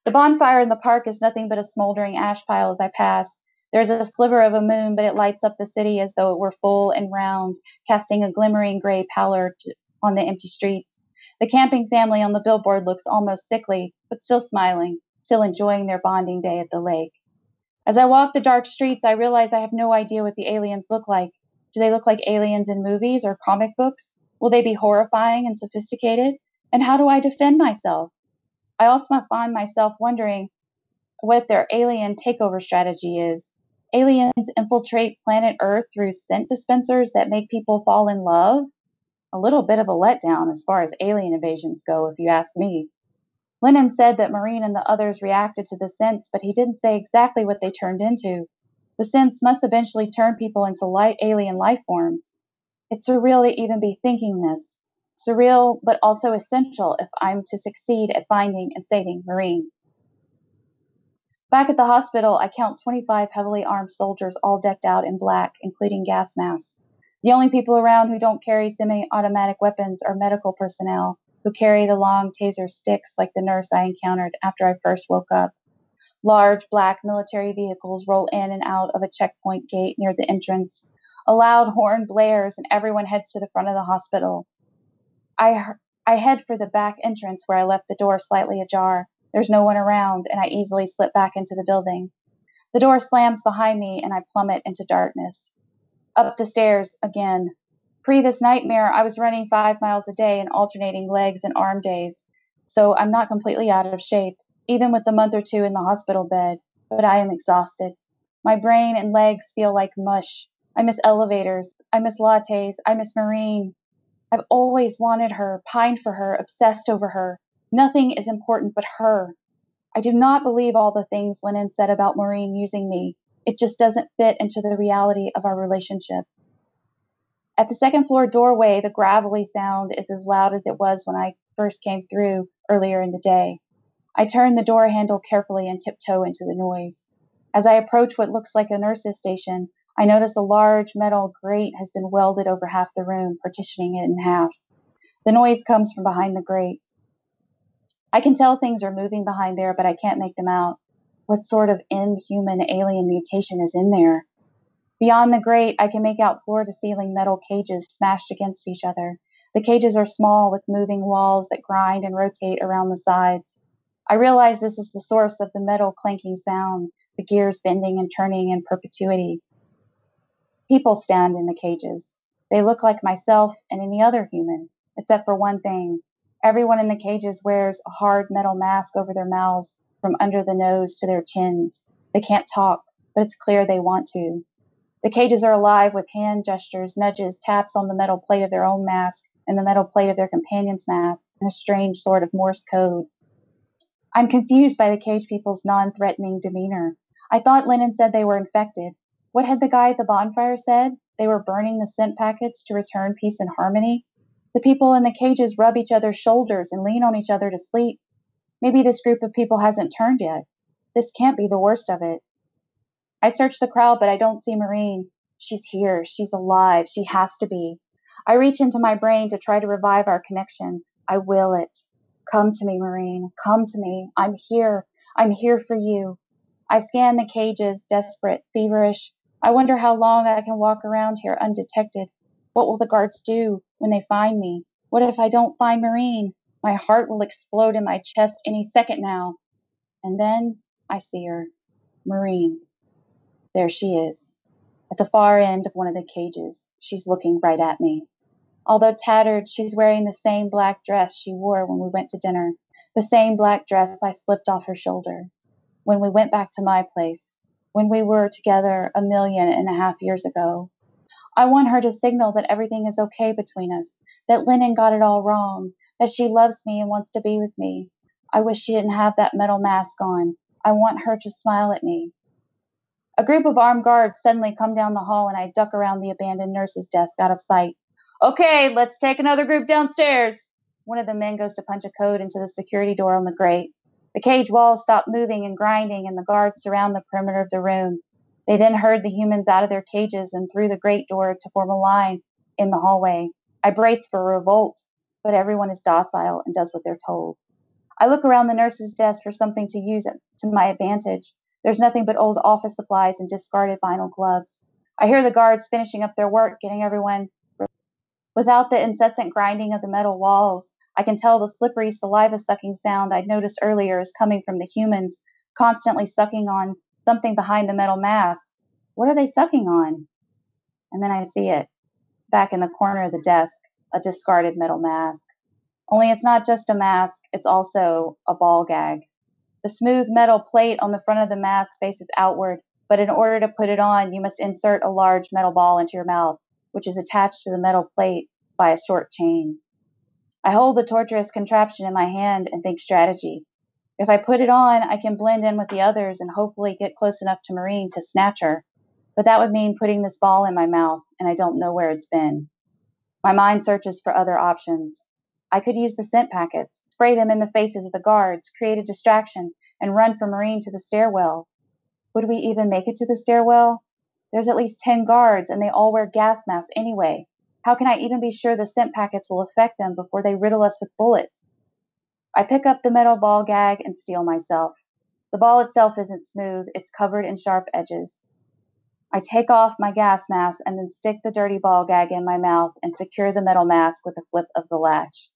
The bonfire in the park is nothing but a smoldering ash pile as I pass. There's a sliver of a moon, but it lights up the city as though it were full and round, casting a glimmering gray pallor on the empty streets. The camping family on the billboard looks almost sickly, but still smiling, still enjoying their bonding day at the lake. As I walk the dark streets, I realize I have no idea what the aliens look like. Do they look like aliens in movies or comic books? Will they be horrifying and sophisticated? And how do I defend myself? I also find myself wondering what their alien takeover strategy is. Aliens infiltrate planet Earth through scent dispensers that make people fall in love? A little bit of a letdown as far as alien invasions go, if you ask me. Lennon said that Maureen and the others reacted to the scents, but he didn't say exactly what they turned into. The scents must eventually turn people into light alien life forms. It's surreal to even be thinking this. Surreal, but also essential if I'm to succeed at finding and saving Maureen. Back at the hospital, I count 25 heavily armed soldiers all decked out in black, including gas masks. The only people around who don't carry semi automatic weapons are medical personnel who carry the long taser sticks like the nurse I encountered after I first woke up. Large black military vehicles roll in and out of a checkpoint gate near the entrance, a loud horn blares, and everyone heads to the front of the hospital. I, I head for the back entrance where I left the door slightly ajar. There's no one around, and I easily slip back into the building. The door slams behind me, and I plummet into darkness. Up the stairs again. Pre this nightmare, I was running five miles a day and alternating legs and arm days, so I'm not completely out of shape, even with the month or two in the hospital bed, but I am exhausted. My brain and legs feel like mush, I miss elevators. I miss lattes. I miss Maureen. I've always wanted her, pined for her, obsessed over her. Nothing is important but her. I do not believe all the things Lennon said about Maureen using me. It just doesn't fit into the reality of our relationship. At the second floor doorway, the gravelly sound is as loud as it was when I first came through earlier in the day. I turn the door handle carefully and tiptoe into the noise. As I approach what looks like a nurse's station, I notice a large metal grate has been welded over half the room, partitioning it in half. The noise comes from behind the grate. I can tell things are moving behind there, but I can't make them out. What sort of inhuman alien mutation is in there? Beyond the grate, I can make out floor to ceiling metal cages smashed against each other. The cages are small with moving walls that grind and rotate around the sides. I realize this is the source of the metal clanking sound, the gears bending and turning in perpetuity. People stand in the cages. They look like myself and any other human, except for one thing. Everyone in the cages wears a hard metal mask over their mouths from under the nose to their chins. They can't talk, but it's clear they want to. The cages are alive with hand gestures, nudges, taps on the metal plate of their own mask and the metal plate of their companion's mask, and a strange sort of Morse code. I'm confused by the cage people's non threatening demeanor. I thought Lennon said they were infected. What had the guy at the bonfire said? They were burning the scent packets to return peace and harmony? The people in the cages rub each other's shoulders and lean on each other to sleep. Maybe this group of people hasn't turned yet. This can't be the worst of it. I search the crowd, but I don't see Maureen. She's here. She's alive. She has to be. I reach into my brain to try to revive our connection. I will it. Come to me, Maureen. Come to me. I'm here. I'm here for you. I scan the cages, desperate, feverish. I wonder how long I can walk around here undetected. What will the guards do when they find me? What if I don't find Maureen? My heart will explode in my chest any second now. And then I see her. Maureen. There she is. At the far end of one of the cages. She's looking right at me. Although tattered, she's wearing the same black dress she wore when we went to dinner, the same black dress I slipped off her shoulder when we went back to my place when we were together a million and a half years ago. I want her to signal that everything is okay between us, that Lennon got it all wrong, that she loves me and wants to be with me. I wish she didn't have that metal mask on. I want her to smile at me. A group of armed guards suddenly come down the hall and I duck around the abandoned nurse's desk out of sight. Okay, let's take another group downstairs. One of the men goes to punch a code into the security door on the grate. The cage walls stop moving and grinding, and the guards surround the perimeter of the room. They then herd the humans out of their cages and through the grate door to form a line in the hallway. I brace for revolt, but everyone is docile and does what they're told. I look around the nurse's desk for something to use to my advantage. There's nothing but old office supplies and discarded vinyl gloves. I hear the guards finishing up their work, getting everyone without the incessant grinding of the metal walls. I can tell the slippery saliva sucking sound I'd noticed earlier is coming from the humans constantly sucking on something behind the metal mask. What are they sucking on? And then I see it back in the corner of the desk, a discarded metal mask. Only it's not just a mask, it's also a ball gag. The smooth metal plate on the front of the mask faces outward, but in order to put it on, you must insert a large metal ball into your mouth, which is attached to the metal plate by a short chain. I hold the torturous contraption in my hand and think strategy. If I put it on, I can blend in with the others and hopefully get close enough to Maureen to snatch her. But that would mean putting this ball in my mouth, and I don't know where it's been. My mind searches for other options. I could use the scent packets, spray them in the faces of the guards, create a distraction, and run for Maureen to the stairwell. Would we even make it to the stairwell? There's at least 10 guards, and they all wear gas masks anyway. How can I even be sure the scent packets will affect them before they riddle us with bullets? I pick up the metal ball gag and steel myself. The ball itself isn't smooth, it's covered in sharp edges. I take off my gas mask and then stick the dirty ball gag in my mouth and secure the metal mask with a flip of the latch.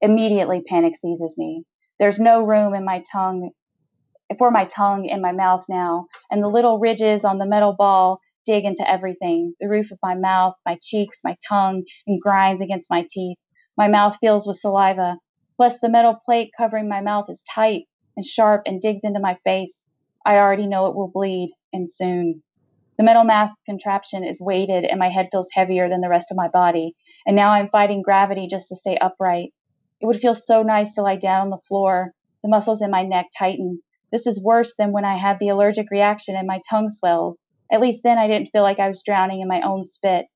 Immediately, panic seizes me. There's no room in my tongue for my tongue in my mouth now, and the little ridges on the metal ball dig into everything the roof of my mouth, my cheeks, my tongue, and grinds against my teeth. My mouth fills with saliva. Plus, the metal plate covering my mouth is tight and sharp and digs into my face. I already know it will bleed, and soon. The metal mask contraption is weighted, and my head feels heavier than the rest of my body. And now I'm fighting gravity just to stay upright. It would feel so nice to lie down on the floor. The muscles in my neck tighten. This is worse than when I had the allergic reaction and my tongue swelled. At least then I didn't feel like I was drowning in my own spit.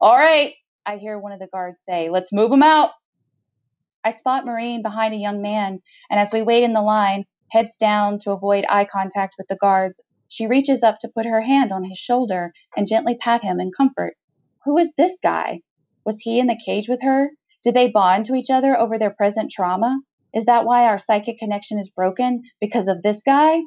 All right, I hear one of the guards say, let's move him out. I spot Maureen behind a young man, and as we wait in the line, heads down to avoid eye contact with the guards, she reaches up to put her hand on his shoulder and gently pat him in comfort. Who is this guy? Was he in the cage with her? Did they bond to each other over their present trauma? Is that why our psychic connection is broken? Because of this guy?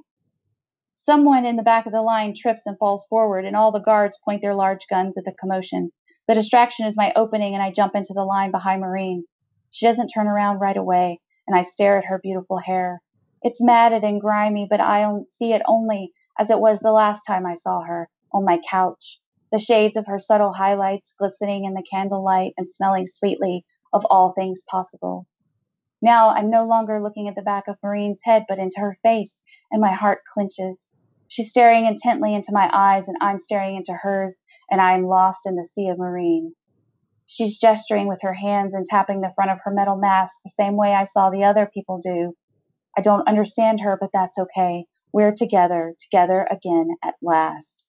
Someone in the back of the line trips and falls forward, and all the guards point their large guns at the commotion. The distraction is my opening, and I jump into the line behind Maureen. She doesn't turn around right away, and I stare at her beautiful hair. It's matted and grimy, but I see it only as it was the last time I saw her on my couch. The shades of her subtle highlights glistening in the candlelight and smelling sweetly of all things possible. Now I'm no longer looking at the back of Maureen's head, but into her face, and my heart clenches. She's staring intently into my eyes, and I'm staring into hers, and I am lost in the sea of Maureen. She's gesturing with her hands and tapping the front of her metal mask the same way I saw the other people do. I don't understand her, but that's okay. We're together, together again at last.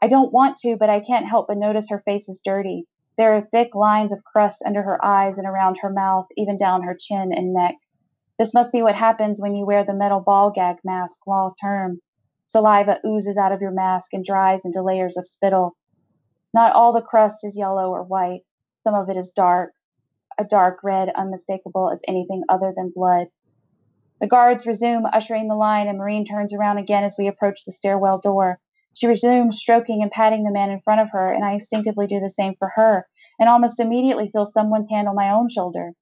I don't want to, but I can't help but notice her face is dirty. There are thick lines of crust under her eyes and around her mouth, even down her chin and neck. This must be what happens when you wear the metal ball gag mask long term. Saliva oozes out of your mask and dries into layers of spittle. Not all the crust is yellow or white. Some of it is dark, a dark red unmistakable as anything other than blood. The guards resume ushering the line, and Maureen turns around again as we approach the stairwell door. She resumes stroking and patting the man in front of her, and I instinctively do the same for her, and almost immediately feel someone's hand on my own shoulder.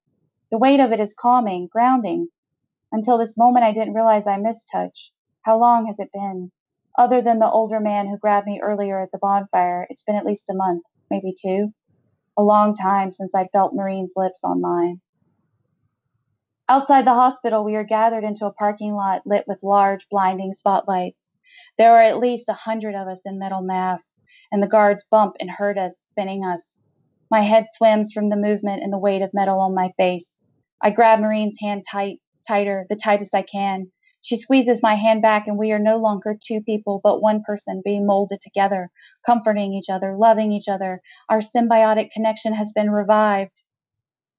The weight of it is calming, grounding. Until this moment, I didn't realize I missed touch. How long has it been? Other than the older man who grabbed me earlier at the bonfire, it's been at least a month, maybe two. A long time since I'd felt Maureen's lips on mine. Outside the hospital, we are gathered into a parking lot lit with large, blinding spotlights. There are at least a hundred of us in metal masks, and the guards bump and hurt us, spinning us. My head swims from the movement and the weight of metal on my face. I grab Maureen's hand tight, tighter, the tightest I can. She squeezes my hand back, and we are no longer two people, but one person being molded together, comforting each other, loving each other. Our symbiotic connection has been revived.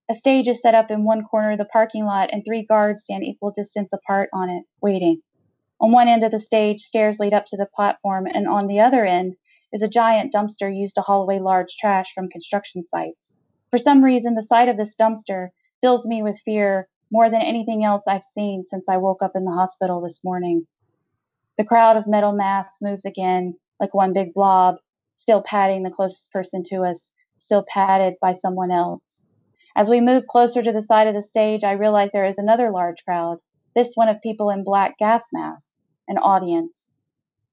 A stage is set up in one corner of the parking lot, and three guards stand equal distance apart on it, waiting. On one end of the stage, stairs lead up to the platform, and on the other end is a giant dumpster used to haul away large trash from construction sites. For some reason, the sight of this dumpster fills me with fear more than anything else I've seen since I woke up in the hospital this morning. The crowd of metal masks moves again, like one big blob, still patting the closest person to us, still patted by someone else. As we move closer to the side of the stage, I realize there is another large crowd, this one of people in black gas masks, an audience.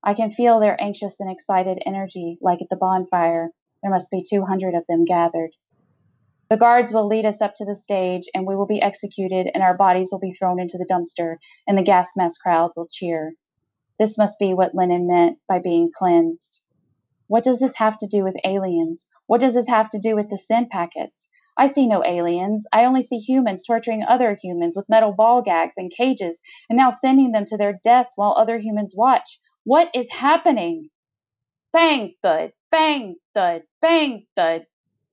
I can feel their anxious and excited energy, like at the bonfire. There must be 200 of them gathered. The guards will lead us up to the stage, and we will be executed, and our bodies will be thrown into the dumpster, and the gas mask crowd will cheer. This must be what Lennon meant by being cleansed. What does this have to do with aliens? What does this have to do with the sin packets? I see no aliens. I only see humans torturing other humans with metal ball gags and cages, and now sending them to their deaths while other humans watch. What is happening? Bang, thud, bang, thud, bang, thud.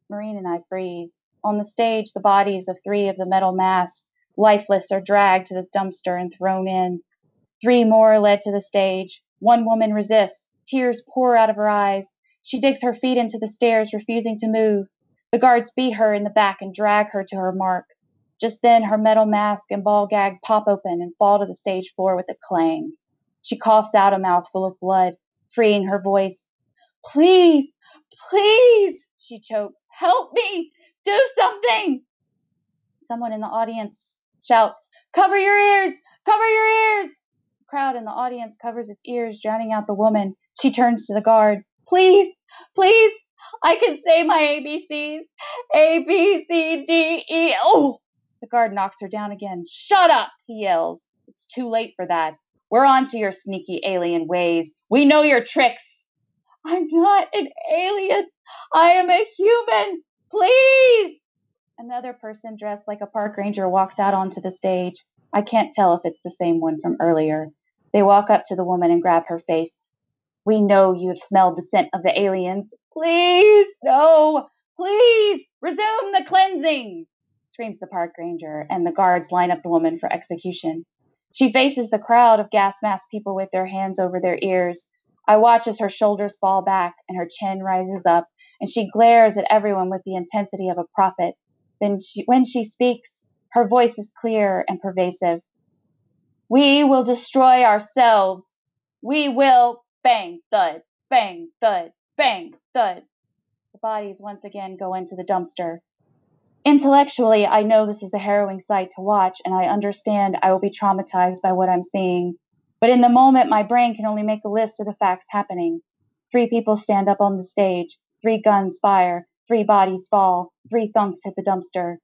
Maureen and I freeze. On the stage, the bodies of three of the metal masks, lifeless, are dragged to the dumpster and thrown in. Three more are led to the stage. One woman resists. Tears pour out of her eyes. She digs her feet into the stairs, refusing to move. The guards beat her in the back and drag her to her mark. Just then, her metal mask and ball gag pop open and fall to the stage floor with a clang. She coughs out a mouthful of blood, freeing her voice. Please, please, she chokes. Help me! Do something! Someone in the audience shouts, Cover your ears! Cover your ears! The crowd in the audience covers its ears, drowning out the woman. She turns to the guard. Please, please, I can say my ABCs. A, B, C, D, E. Oh! The guard knocks her down again. Shut up, he yells. It's too late for that. We're on to your sneaky alien ways. We know your tricks. I'm not an alien. I am a human. Please! Another person dressed like a park ranger walks out onto the stage. I can't tell if it's the same one from earlier. They walk up to the woman and grab her face. We know you have smelled the scent of the aliens. Please, no, please, resume the cleansing, screams the park ranger, and the guards line up the woman for execution. She faces the crowd of gas mask people with their hands over their ears. I watch as her shoulders fall back and her chin rises up, and she glares at everyone with the intensity of a prophet. Then, she, when she speaks, her voice is clear and pervasive. We will destroy ourselves. We will bang, thud, bang, thud, bang, thud. The bodies once again go into the dumpster. Intellectually, I know this is a harrowing sight to watch, and I understand I will be traumatized by what I'm seeing. But in the moment, my brain can only make a list of the facts happening. Three people stand up on the stage, three guns fire, three bodies fall, three thunks hit the dumpster.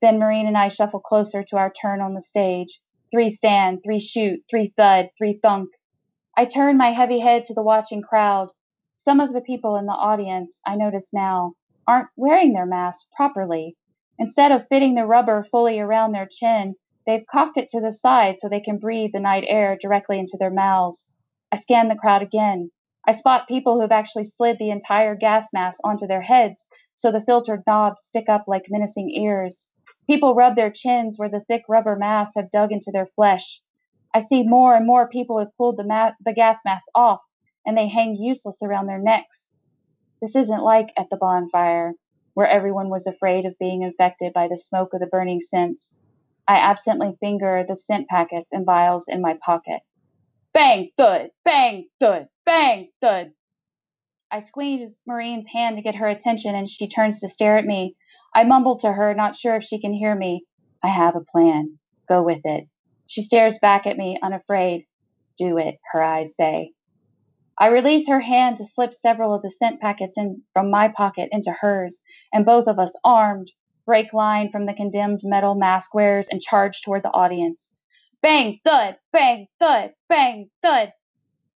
Then Maureen and I shuffle closer to our turn on the stage. Three stand, three shoot, three thud, three thunk. I turn my heavy head to the watching crowd. Some of the people in the audience, I notice now, aren't wearing their masks properly. Instead of fitting the rubber fully around their chin, they've cocked it to the side so they can breathe the night air directly into their mouths. I scan the crowd again. I spot people who have actually slid the entire gas mask onto their heads so the filtered knobs stick up like menacing ears. People rub their chins where the thick rubber masks have dug into their flesh. I see more and more people have pulled the, ma- the gas mask off and they hang useless around their necks. This isn't like at the bonfire where everyone was afraid of being infected by the smoke of the burning scents. I absently finger the scent packets and vials in my pocket. Bang, thud, bang, thud, bang, thud. I squeeze Maureen's hand to get her attention and she turns to stare at me. I mumble to her, not sure if she can hear me. I have a plan. Go with it. She stares back at me, unafraid. Do it, her eyes say. I release her hand to slip several of the scent packets in from my pocket into hers, and both of us, armed, break line from the condemned metal mask wearers and charge toward the audience. Bang, thud, bang, thud, bang, thud.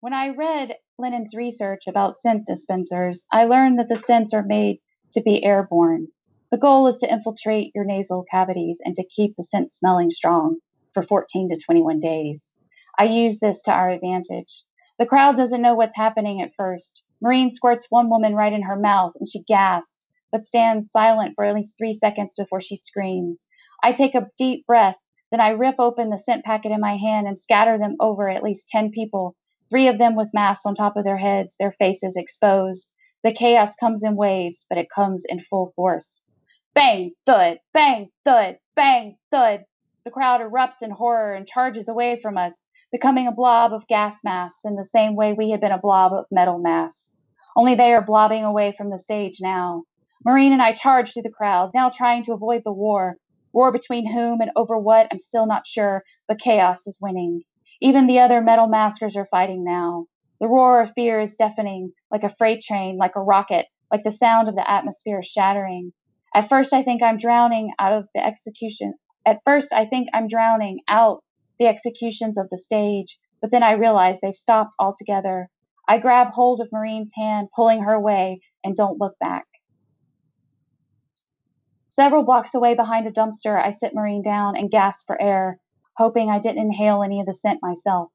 When I read Lennon's research about scent dispensers, I learned that the scents are made to be airborne. The goal is to infiltrate your nasal cavities and to keep the scent smelling strong for 14 to 21 days. I use this to our advantage. The crowd doesn't know what's happening at first. Maureen squirts one woman right in her mouth and she gasps, but stands silent for at least three seconds before she screams. I take a deep breath, then I rip open the scent packet in my hand and scatter them over at least 10 people, three of them with masks on top of their heads, their faces exposed. The chaos comes in waves, but it comes in full force. Bang, thud, bang, thud, bang, thud. The crowd erupts in horror and charges away from us becoming a blob of gas masks in the same way we had been a blob of metal masks. Only they are blobbing away from the stage now. Maureen and I charge through the crowd, now trying to avoid the war. War between whom and over what, I'm still not sure, but chaos is winning. Even the other metal maskers are fighting now. The roar of fear is deafening, like a freight train, like a rocket, like the sound of the atmosphere shattering. At first, I think I'm drowning out of the execution. At first, I think I'm drowning out the executions of the stage, but then I realize they've stopped altogether. I grab hold of Maureen's hand, pulling her away, and don't look back. Several blocks away behind a dumpster, I sit Maureen down and gasp for air, hoping I didn't inhale any of the scent myself.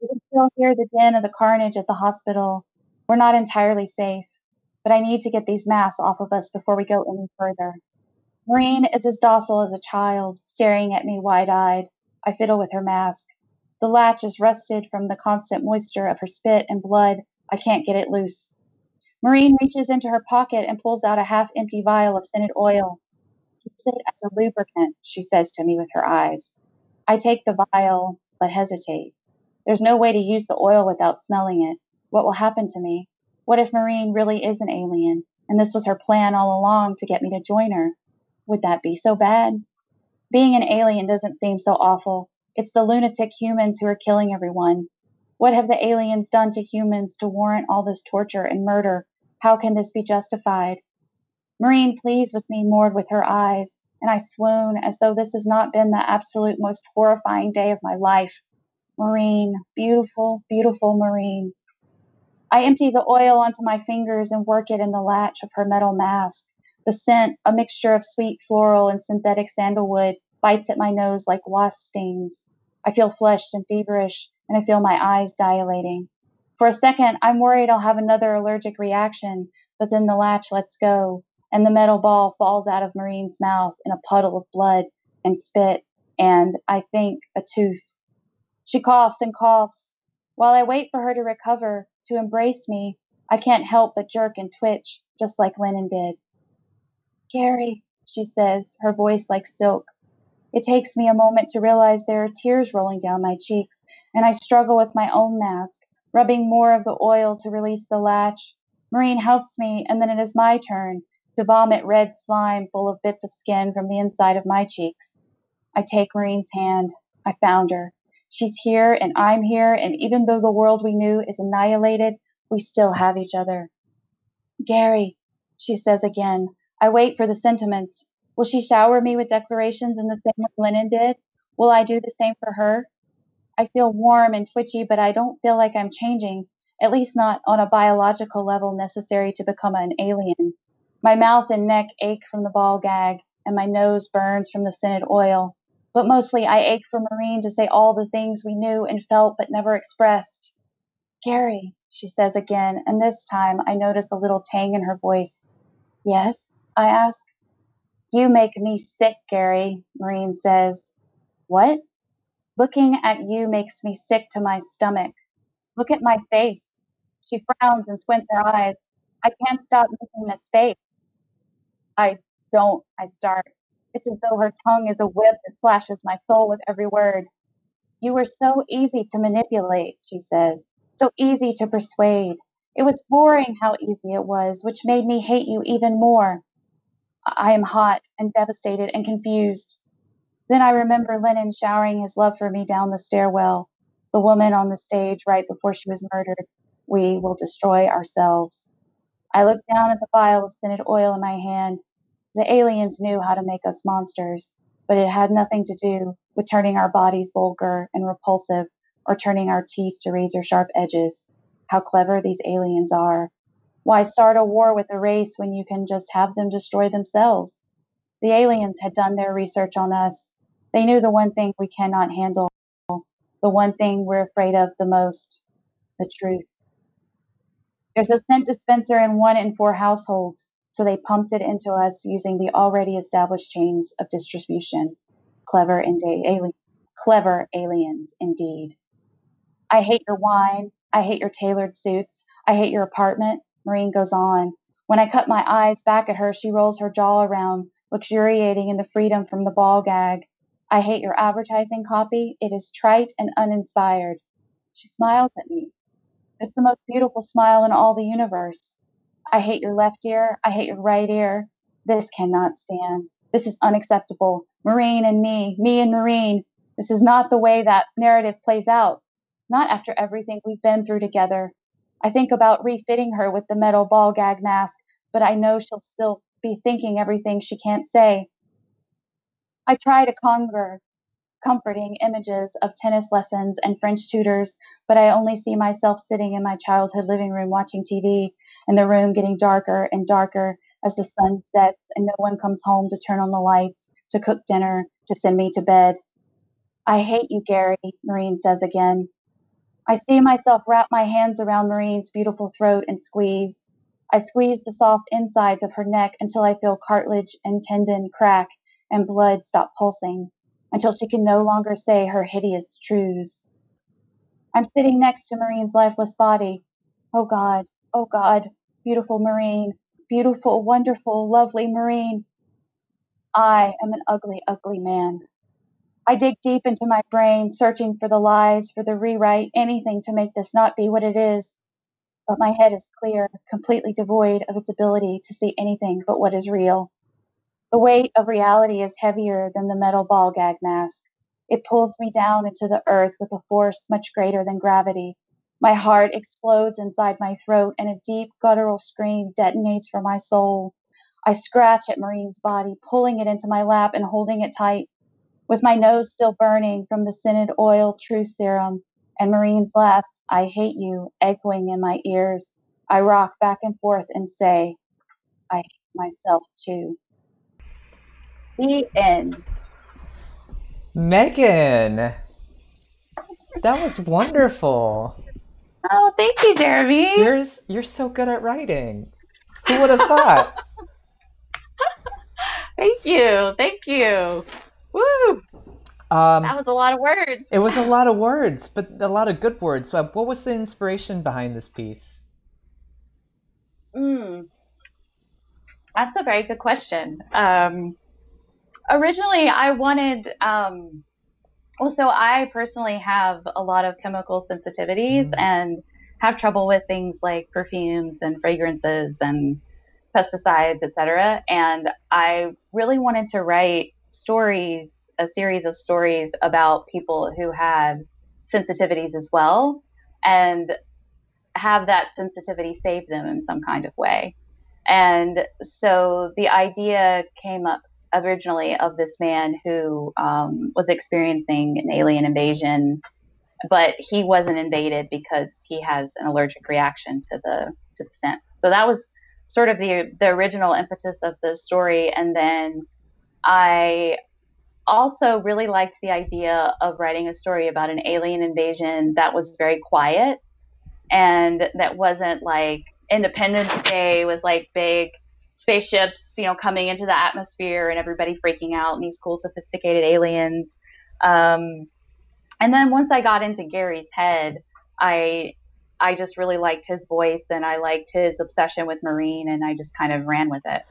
You can still hear the din of the carnage at the hospital. We're not entirely safe, but I need to get these masks off of us before we go any further. Maureen is as docile as a child, staring at me wide eyed. I fiddle with her mask. The latch is rusted from the constant moisture of her spit and blood. I can't get it loose. Maureen reaches into her pocket and pulls out a half empty vial of scented oil. Use it as a lubricant, she says to me with her eyes. I take the vial, but hesitate. There's no way to use the oil without smelling it. What will happen to me? What if Maureen really is an alien, and this was her plan all along to get me to join her? Would that be so bad? Being an alien doesn't seem so awful. It's the lunatic humans who are killing everyone. What have the aliens done to humans to warrant all this torture and murder? How can this be justified? Maureen pleads with me, moored with her eyes, and I swoon as though this has not been the absolute most horrifying day of my life. Maureen, beautiful, beautiful Maureen. I empty the oil onto my fingers and work it in the latch of her metal mask. The scent, a mixture of sweet floral and synthetic sandalwood, bites at my nose like wasp stings. I feel flushed and feverish, and I feel my eyes dilating. For a second, I'm worried I'll have another allergic reaction, but then the latch lets go, and the metal ball falls out of Maureen's mouth in a puddle of blood and spit, and, I think, a tooth. She coughs and coughs. While I wait for her to recover, to embrace me, I can't help but jerk and twitch, just like Lennon did. Gary, she says, her voice like silk. It takes me a moment to realize there are tears rolling down my cheeks, and I struggle with my own mask, rubbing more of the oil to release the latch. Maureen helps me, and then it is my turn to vomit red slime full of bits of skin from the inside of my cheeks. I take Maureen's hand. I found her. She's here, and I'm here, and even though the world we knew is annihilated, we still have each other. Gary, she says again. I wait for the sentiments. Will she shower me with declarations in the same way Lennon did? Will I do the same for her? I feel warm and twitchy, but I don't feel like I'm changing, at least not on a biological level necessary to become an alien. My mouth and neck ache from the ball gag, and my nose burns from the scented oil. But mostly I ache for Maureen to say all the things we knew and felt but never expressed. Gary, she says again, and this time I notice a little tang in her voice. Yes, I ask. You make me sick, Gary, Maureen says. What? Looking at you makes me sick to my stomach. Look at my face. She frowns and squints her eyes. I can't stop making this face. I don't, I start. It's as though her tongue is a whip that slashes my soul with every word. You were so easy to manipulate, she says, so easy to persuade. It was boring how easy it was, which made me hate you even more. I am hot and devastated and confused. Then I remember Lennon showering his love for me down the stairwell, the woman on the stage right before she was murdered. We will destroy ourselves. I look down at the vial of scented oil in my hand the aliens knew how to make us monsters, but it had nothing to do with turning our bodies vulgar and repulsive or turning our teeth to razor sharp edges. How clever these aliens are. Why start a war with a race when you can just have them destroy themselves? The aliens had done their research on us. They knew the one thing we cannot handle, the one thing we're afraid of the most the truth. There's a scent dispenser in one in four households. So they pumped it into us using the already established chains of distribution. Clever indeed, alien, clever aliens indeed. I hate your wine. I hate your tailored suits. I hate your apartment. Maureen goes on. When I cut my eyes back at her, she rolls her jaw around, luxuriating in the freedom from the ball gag. I hate your advertising copy. It is trite and uninspired. She smiles at me. It's the most beautiful smile in all the universe. I hate your left ear. I hate your right ear. This cannot stand. This is unacceptable. Maureen and me, me and Maureen. This is not the way that narrative plays out. Not after everything we've been through together. I think about refitting her with the metal ball gag mask, but I know she'll still be thinking everything she can't say. I try to conjure comforting images of tennis lessons and French tutors, but I only see myself sitting in my childhood living room watching TV and the room getting darker and darker as the sun sets and no one comes home to turn on the lights, to cook dinner, to send me to bed. I hate you, Gary, Maureen says again. I see myself wrap my hands around Maureen's beautiful throat and squeeze. I squeeze the soft insides of her neck until I feel cartilage and tendon crack and blood stop pulsing, until she can no longer say her hideous truths. I'm sitting next to Maureen's lifeless body. Oh God, Oh God, beautiful Maureen, beautiful, wonderful, lovely Maureen. I am an ugly, ugly man. I dig deep into my brain, searching for the lies, for the rewrite, anything to make this not be what it is. But my head is clear, completely devoid of its ability to see anything but what is real. The weight of reality is heavier than the metal ball gag mask. It pulls me down into the earth with a force much greater than gravity. My heart explodes inside my throat, and a deep guttural scream detonates from my soul. I scratch at Maureen's body, pulling it into my lap and holding it tight. With my nose still burning from the scented oil truth serum and Maureen's last, I hate you, echoing in my ears, I rock back and forth and say, I hate myself too. The end. Megan, that was wonderful. Oh, thank you, Jeremy. You're you're so good at writing. Who would have thought? thank you, thank you. Woo! Um, that was a lot of words. It was a lot of words, but a lot of good words. What was the inspiration behind this piece? Hmm, that's a very good question. Um, originally, I wanted. Um, well, so I personally have a lot of chemical sensitivities, mm-hmm. and have trouble with things like perfumes and fragrances and pesticides, etc. And I really wanted to write stories, a series of stories about people who had sensitivities as well, and have that sensitivity save them in some kind of way. And so the idea came up originally of this man who um, was experiencing an alien invasion, but he wasn't invaded because he has an allergic reaction to the to the scent. So that was sort of the the original impetus of the story, and then I also really liked the idea of writing a story about an alien invasion that was very quiet and that wasn't like Independence Day with like big spaceships, you know, coming into the atmosphere and everybody freaking out and these cool, sophisticated aliens. Um, and then once I got into Gary's head, I I just really liked his voice and I liked his obsession with Maureen and I just kind of ran with it.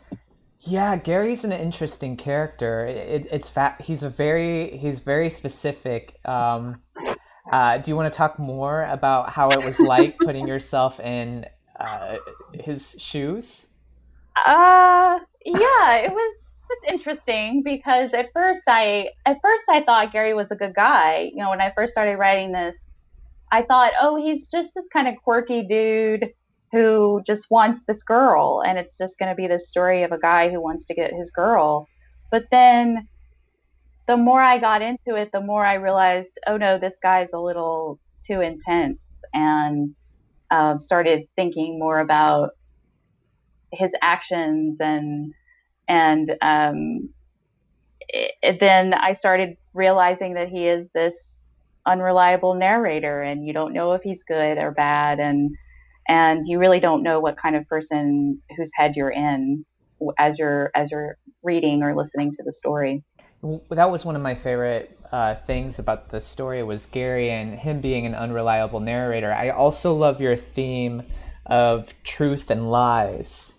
Yeah, Gary's an interesting character. It, it's fat. He's a very he's very specific. Um, uh, do you want to talk more about how it was like putting yourself in uh, his shoes? Uh, yeah, it was it's interesting because at first I at first I thought Gary was a good guy. You know, when I first started writing this, I thought, oh, he's just this kind of quirky dude who just wants this girl, and it's just going to be this story of a guy who wants to get his girl. But then, the more I got into it, the more I realized, oh no, this guy's a little too intense, and uh, started thinking more about his actions and and um, it, then I started realizing that he is this unreliable narrator, and you don't know if he's good or bad, and and you really don't know what kind of person whose head you're in as you're as you're reading or listening to the story. That was one of my favorite uh, things about the story was Gary and him being an unreliable narrator. I also love your theme of truth and lies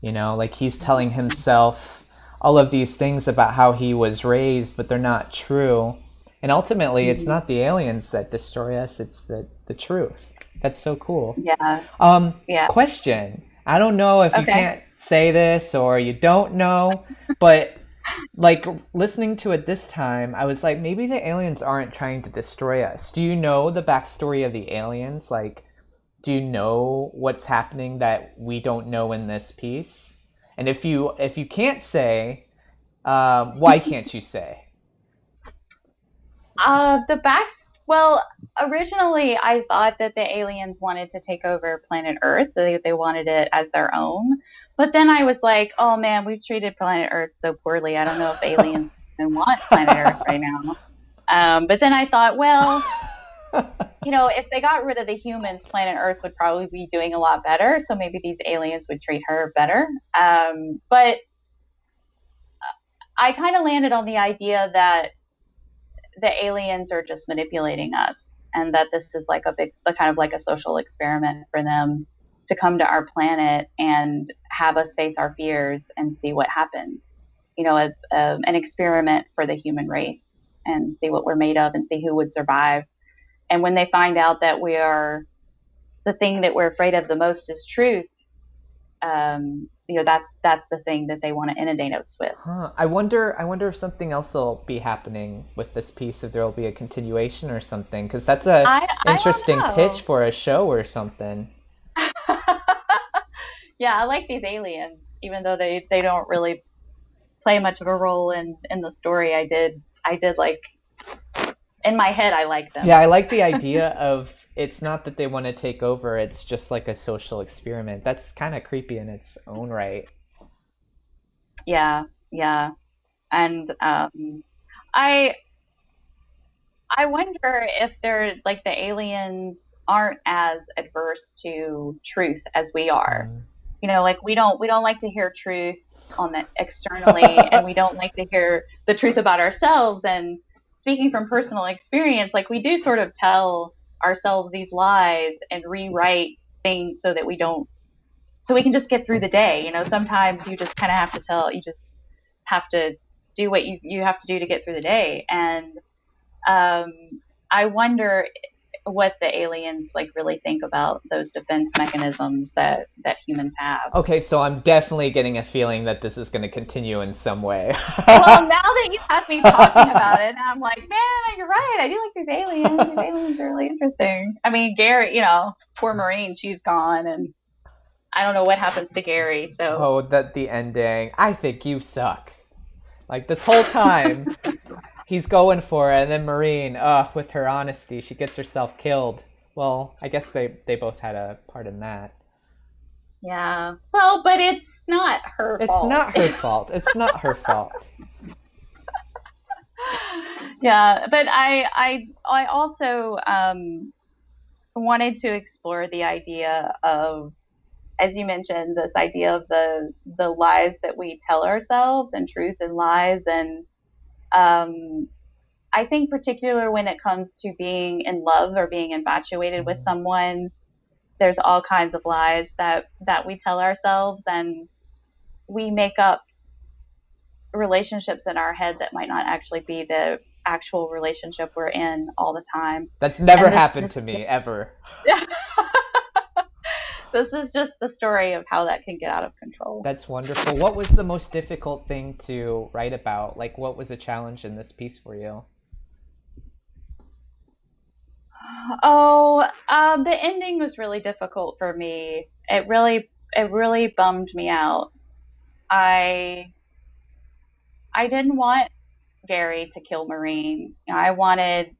you know, like he's telling himself all of these things about how he was raised, but they're not true. And ultimately, mm-hmm. it's not the aliens that destroy us, it's the, the truth. That's so cool. Yeah. Um, yeah. Question. I don't know if okay. you can't say this or you don't know, but like listening to it this time, I was like, maybe the aliens aren't trying to destroy us. Do you know the backstory of the aliens? Like, do you know what's happening that we don't know in this piece? And if you if you can't say, um, why can't you say? Uh, the back. Well, originally I thought that the aliens wanted to take over planet Earth. They they wanted it as their own. But then I was like, oh man, we've treated planet Earth so poorly. I don't know if aliens even want planet Earth right now. Um, but then I thought, well, you know, if they got rid of the humans, planet Earth would probably be doing a lot better. So maybe these aliens would treat her better. Um, but I kind of landed on the idea that the aliens are just manipulating us and that this is like a big, kind of like a social experiment for them to come to our planet and have us face our fears and see what happens. You know, a, a, an experiment for the human race and see what we're made of and see who would survive and when they find out that we are the thing that we're afraid of the most is truth, um, you know, that's that's the thing that they want to inundate us with. Huh. I wonder. I wonder if something else will be happening with this piece. If there will be a continuation or something, because that's a I, interesting I pitch for a show or something. yeah, I like these aliens, even though they they don't really play much of a role in in the story. I did I did like in my head I like them. Yeah, I like the idea of it's not that they want to take over, it's just like a social experiment. That's kind of creepy in its own right. Yeah, yeah. And um I I wonder if they're like the aliens aren't as adverse to truth as we are. Mm. You know, like we don't we don't like to hear truth on the externally and we don't like to hear the truth about ourselves and speaking from personal experience, like we do sort of tell ourselves these lies and rewrite things so that we don't, so we can just get through the day. You know, sometimes you just kind of have to tell, you just have to do what you, you have to do to get through the day. And um, I wonder what the aliens like really think about those defense mechanisms that that humans have. Okay, so I'm definitely getting a feeling that this is going to continue in some way. well, now that you have me talking about it, I'm like, man, you're right. I do like these aliens. These aliens are really interesting. I mean, Gary, you know, poor Maureen, she's gone, and I don't know what happens to Gary. So oh, that the ending. I think you suck. Like this whole time, he's going for it, and then Maureen, uh, with her honesty, she gets herself killed. Well, I guess they they both had a part in that. Yeah. Well, but it's not her it's fault. not her fault. It's not her fault. yeah, but I I I also um wanted to explore the idea of as you mentioned this idea of the the lies that we tell ourselves and truth and lies and um I think particular when it comes to being in love or being infatuated with someone there's all kinds of lies that that we tell ourselves and we make up relationships in our head that might not actually be the actual relationship we're in all the time. That's never this, happened this, to me ever. this is just the story of how that can get out of control. That's wonderful. What was the most difficult thing to write about? Like what was a challenge in this piece for you? Oh, um, the ending was really difficult for me. It really, it really bummed me out. I, I didn't want Gary to kill Maureen. You know, I wanted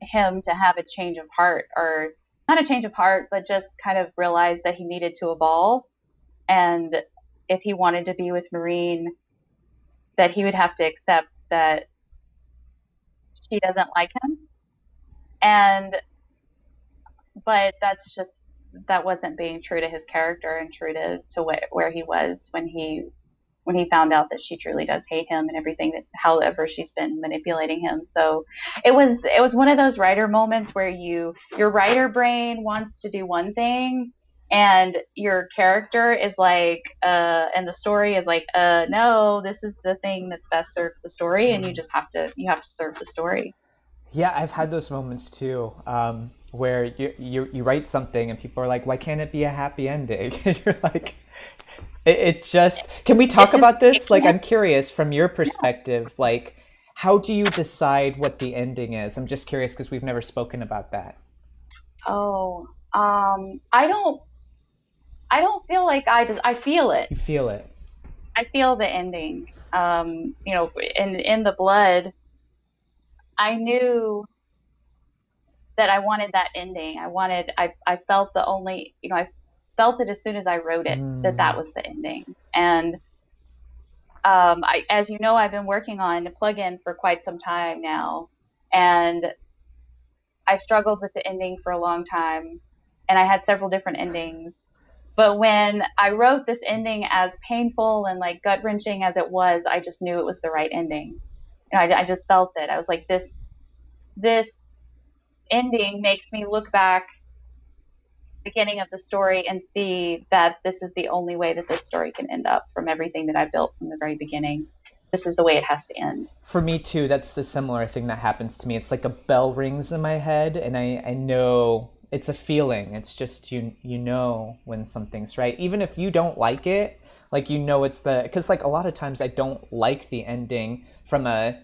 him to have a change of heart, or not a change of heart, but just kind of realized that he needed to evolve, and if he wanted to be with Maureen, that he would have to accept that she doesn't like him. And but that's just that wasn't being true to his character and true to to wh- where he was when he when he found out that she truly does hate him and everything that however she's been manipulating him so it was it was one of those writer moments where you your writer brain wants to do one thing and your character is like uh and the story is like uh no this is the thing that's best served the story and you just have to you have to serve the story yeah, I've had those moments too, um, where you, you you write something and people are like, "Why can't it be a happy ending?" and you're like, it, it just. Can we talk just, about this? Like, I'm curious from your perspective. Like, how do you decide what the ending is? I'm just curious because we've never spoken about that. Oh, um, I don't. I don't feel like I just. I feel it. You feel it. I feel the ending. Um, you know, in in the blood I knew that I wanted that ending. I wanted, I, I felt the only, you know, I felt it as soon as I wrote it mm. that that mm. was the ending. And um, I, as you know, I've been working on a plugin for quite some time now, and I struggled with the ending for a long time, and I had several different endings. But when I wrote this ending, as painful and like gut wrenching as it was, I just knew it was the right ending. Know, I, I just felt it. I was like, this, this ending makes me look back beginning of the story and see that this is the only way that this story can end up from everything that I built from the very beginning. This is the way it has to end. For me too, that's a similar thing that happens to me. It's like a bell rings in my head and I, I know it's a feeling. It's just you you know when something's right. Even if you don't like it, like you know it's the because like a lot of times i don't like the ending from a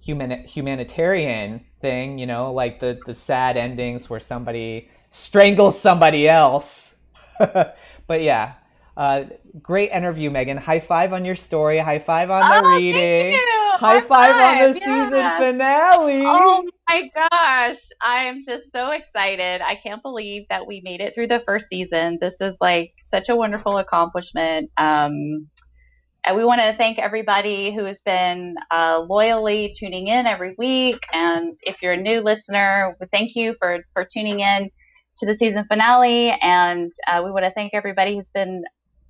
human humanitarian thing you know like the the sad endings where somebody strangles somebody else. But yeah uh, great interview megan. High five on your story. High five on the oh, reading. high, high five, five, on the yeah. season finale. Oh my gosh. I'm just so excited. I can't believe that we made it through the first season. This is like such a wonderful accomplishment. Um, and we want to thank everybody who has been uh, loyally tuning in every week. And if you're a new listener, thank you for, for tuning in to the season finale. And uh, we want to thank everybody who's been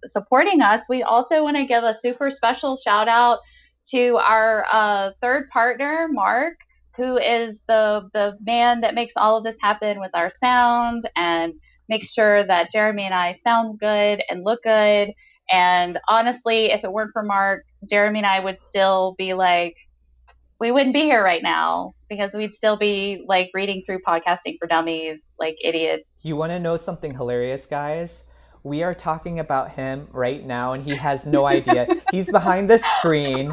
supporting us. We also want to give a super special shout out to our uh, third partner, Mark, who is the the man that makes all of this happen with our sound and make sure that Jeremy and I sound good and look good. And honestly, if it weren't for Mark, Jeremy and I would still be like we wouldn't be here right now because we'd still be like reading through podcasting for dummies like idiots. You want to know something hilarious, guys? We are talking about him right now, and he has no idea. he's behind the screen,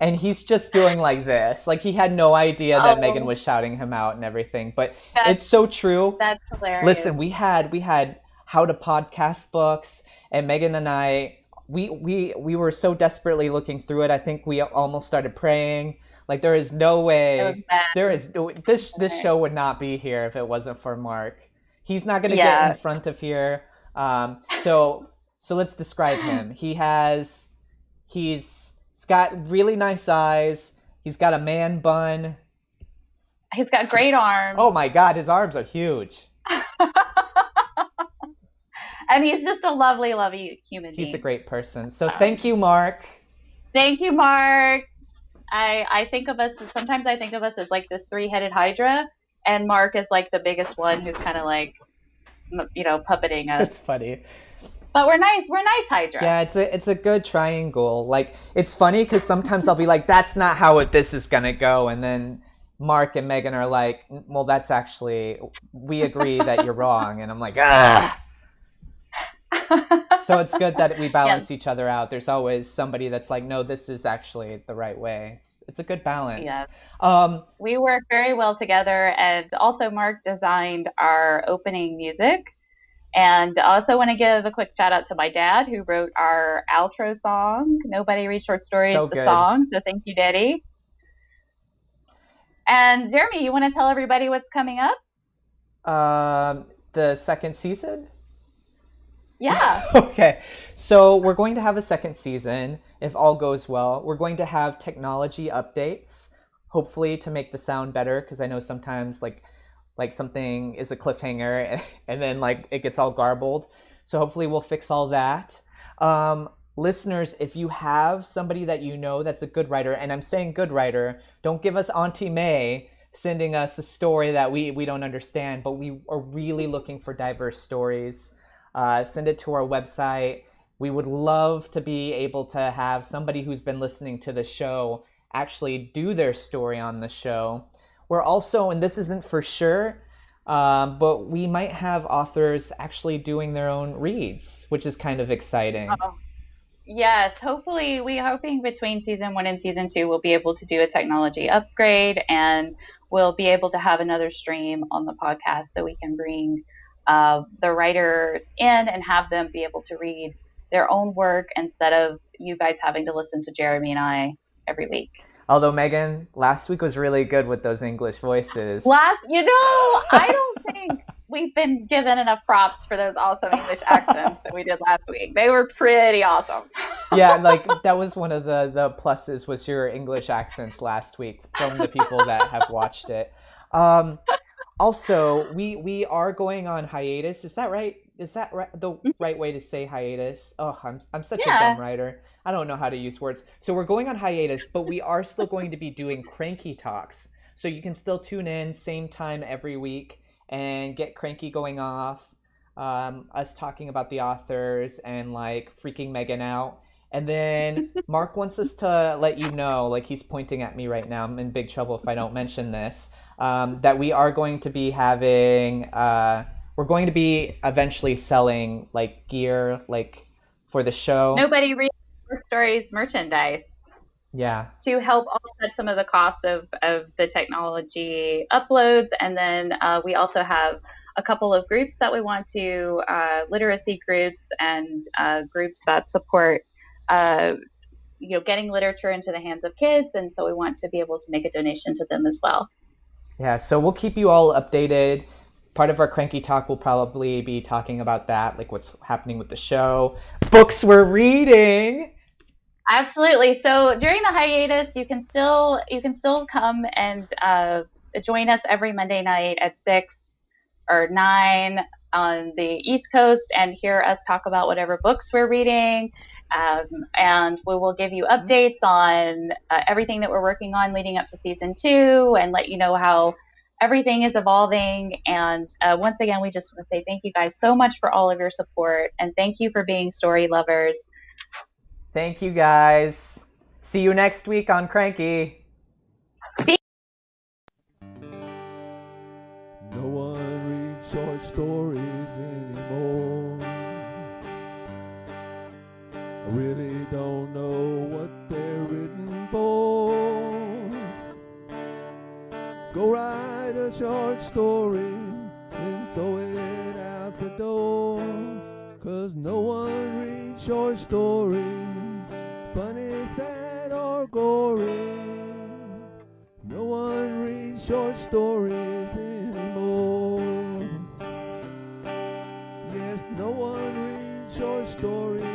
and he's just doing like this. Like he had no idea that Oh. Megan was shouting him out and everything. But That's, it's so true. that's hilarious. Listen, we had we had how to podcast books, and Megan and I we we we were so desperately looking through it. I think we almost started praying. Like there is no way there is this this show would not be here if it wasn't for Mark. He's not gonna get in front of here. Um, so so let's describe him. He has he's he's got really nice eyes. He's got a man bun. He's got great arms. Oh my god, his arms are huge. and he's just a lovely, lovely human being. He's a great person. So thank you, Mark. Thank you, Mark. I I think of us sometimes I think of us as like this three-headed hydra, and Mark is like the biggest one who's kind of like, you know, puppeting us. It's funny. But we're nice. We're nice hydra. Yeah, it's a it's a good triangle. Like it's funny because sometimes I'll be like, "That's not how it, this is gonna go," and then Mark and Megan are like, "Well, that's actually we agree that you're wrong," and I'm like, "Ah." So it's good that we balance each other out. There's always somebody that's like, "No, this is actually the right way." It's it's a good balance. Yes. Um, we work very well together and also mark designed our opening music and I also want to give a quick shout out to my dad who wrote our outro song nobody reads short stories So the good. song so thank you daddy and jeremy you want to tell everybody what's coming up um, the second season. Yeah okay, so we're going to have a second season if all goes well. We're going to have technology updates, hopefully to make the sound better because I know sometimes like like something is a cliffhanger and then like it gets all garbled. So hopefully we'll fix all that. Um, listeners, if you have somebody that you know that's a good writer, and I'm saying good writer, don't give us Auntie May sending us a story that we, we don't understand, but we are really looking for diverse stories. Uh, send it to our website. We would love to be able to have somebody who's been listening to the show actually do their story on the show. We're also, and this isn't for sure, um, but we might have authors actually doing their own reads, which is kind of exciting. Oh, yes hopefully we're hoping between season one and season two we'll be able to do a technology upgrade and we'll be able to have another stream on the podcast so we can bring uh, the writers in and have them be able to read their own work instead of you guys having to listen to jeremy and i every week Although Megan, last week was really good with those English voices. last you know i don't think we've been given enough props for those awesome english accents that we did last week they were pretty awesome yeah, like that was one of the the pluses was your English accents last week from the people that have watched it. Um, also, we we are going on hiatus. Is that right? Is that right, the right way to say hiatus? Oh, I'm I'm such a dumb writer. I don't know how to use words. So we're going on hiatus, but we are still going to be doing cranky talks. So you can still tune in same time every week and get cranky going off. Um, us talking about the authors and like freaking Megan out. And then Mark wants us to let you know, like he's pointing at me right now. I'm in big trouble if I don't mention this. Um, that we are going to be having, uh, we're going to be eventually selling like gear, like for the show. nobody reads stories merchandise Yeah. to help offset some of the costs of, of the technology uploads. And then uh, we also have a couple of groups that we want to, uh, literacy groups and uh, groups that support, uh, you know, getting literature into the hands of kids. And so we want to be able to make a donation to them as well. Yeah, so we'll keep you all updated. Part of our cranky talk will probably be talking about that, like what's happening with the show, books we're reading. Absolutely. So during the hiatus, you can still you can still come and uh, join us every Monday night at six or nine on the East Coast and hear us talk about whatever books we're reading. Um, and we will give you mm-hmm. updates on uh, everything that we're working on leading up to season two and let you know how everything is evolving. And uh, once again, we just want to say thank you guys so much for all of your support and thank you for being story lovers. Thank you guys. See you next week on Cranky. No one reads short stories anymore. A short story and throw it out the door. Cause no one reads short stories, funny, sad, or gory. No one reads short stories anymore. Yes, no one reads short stories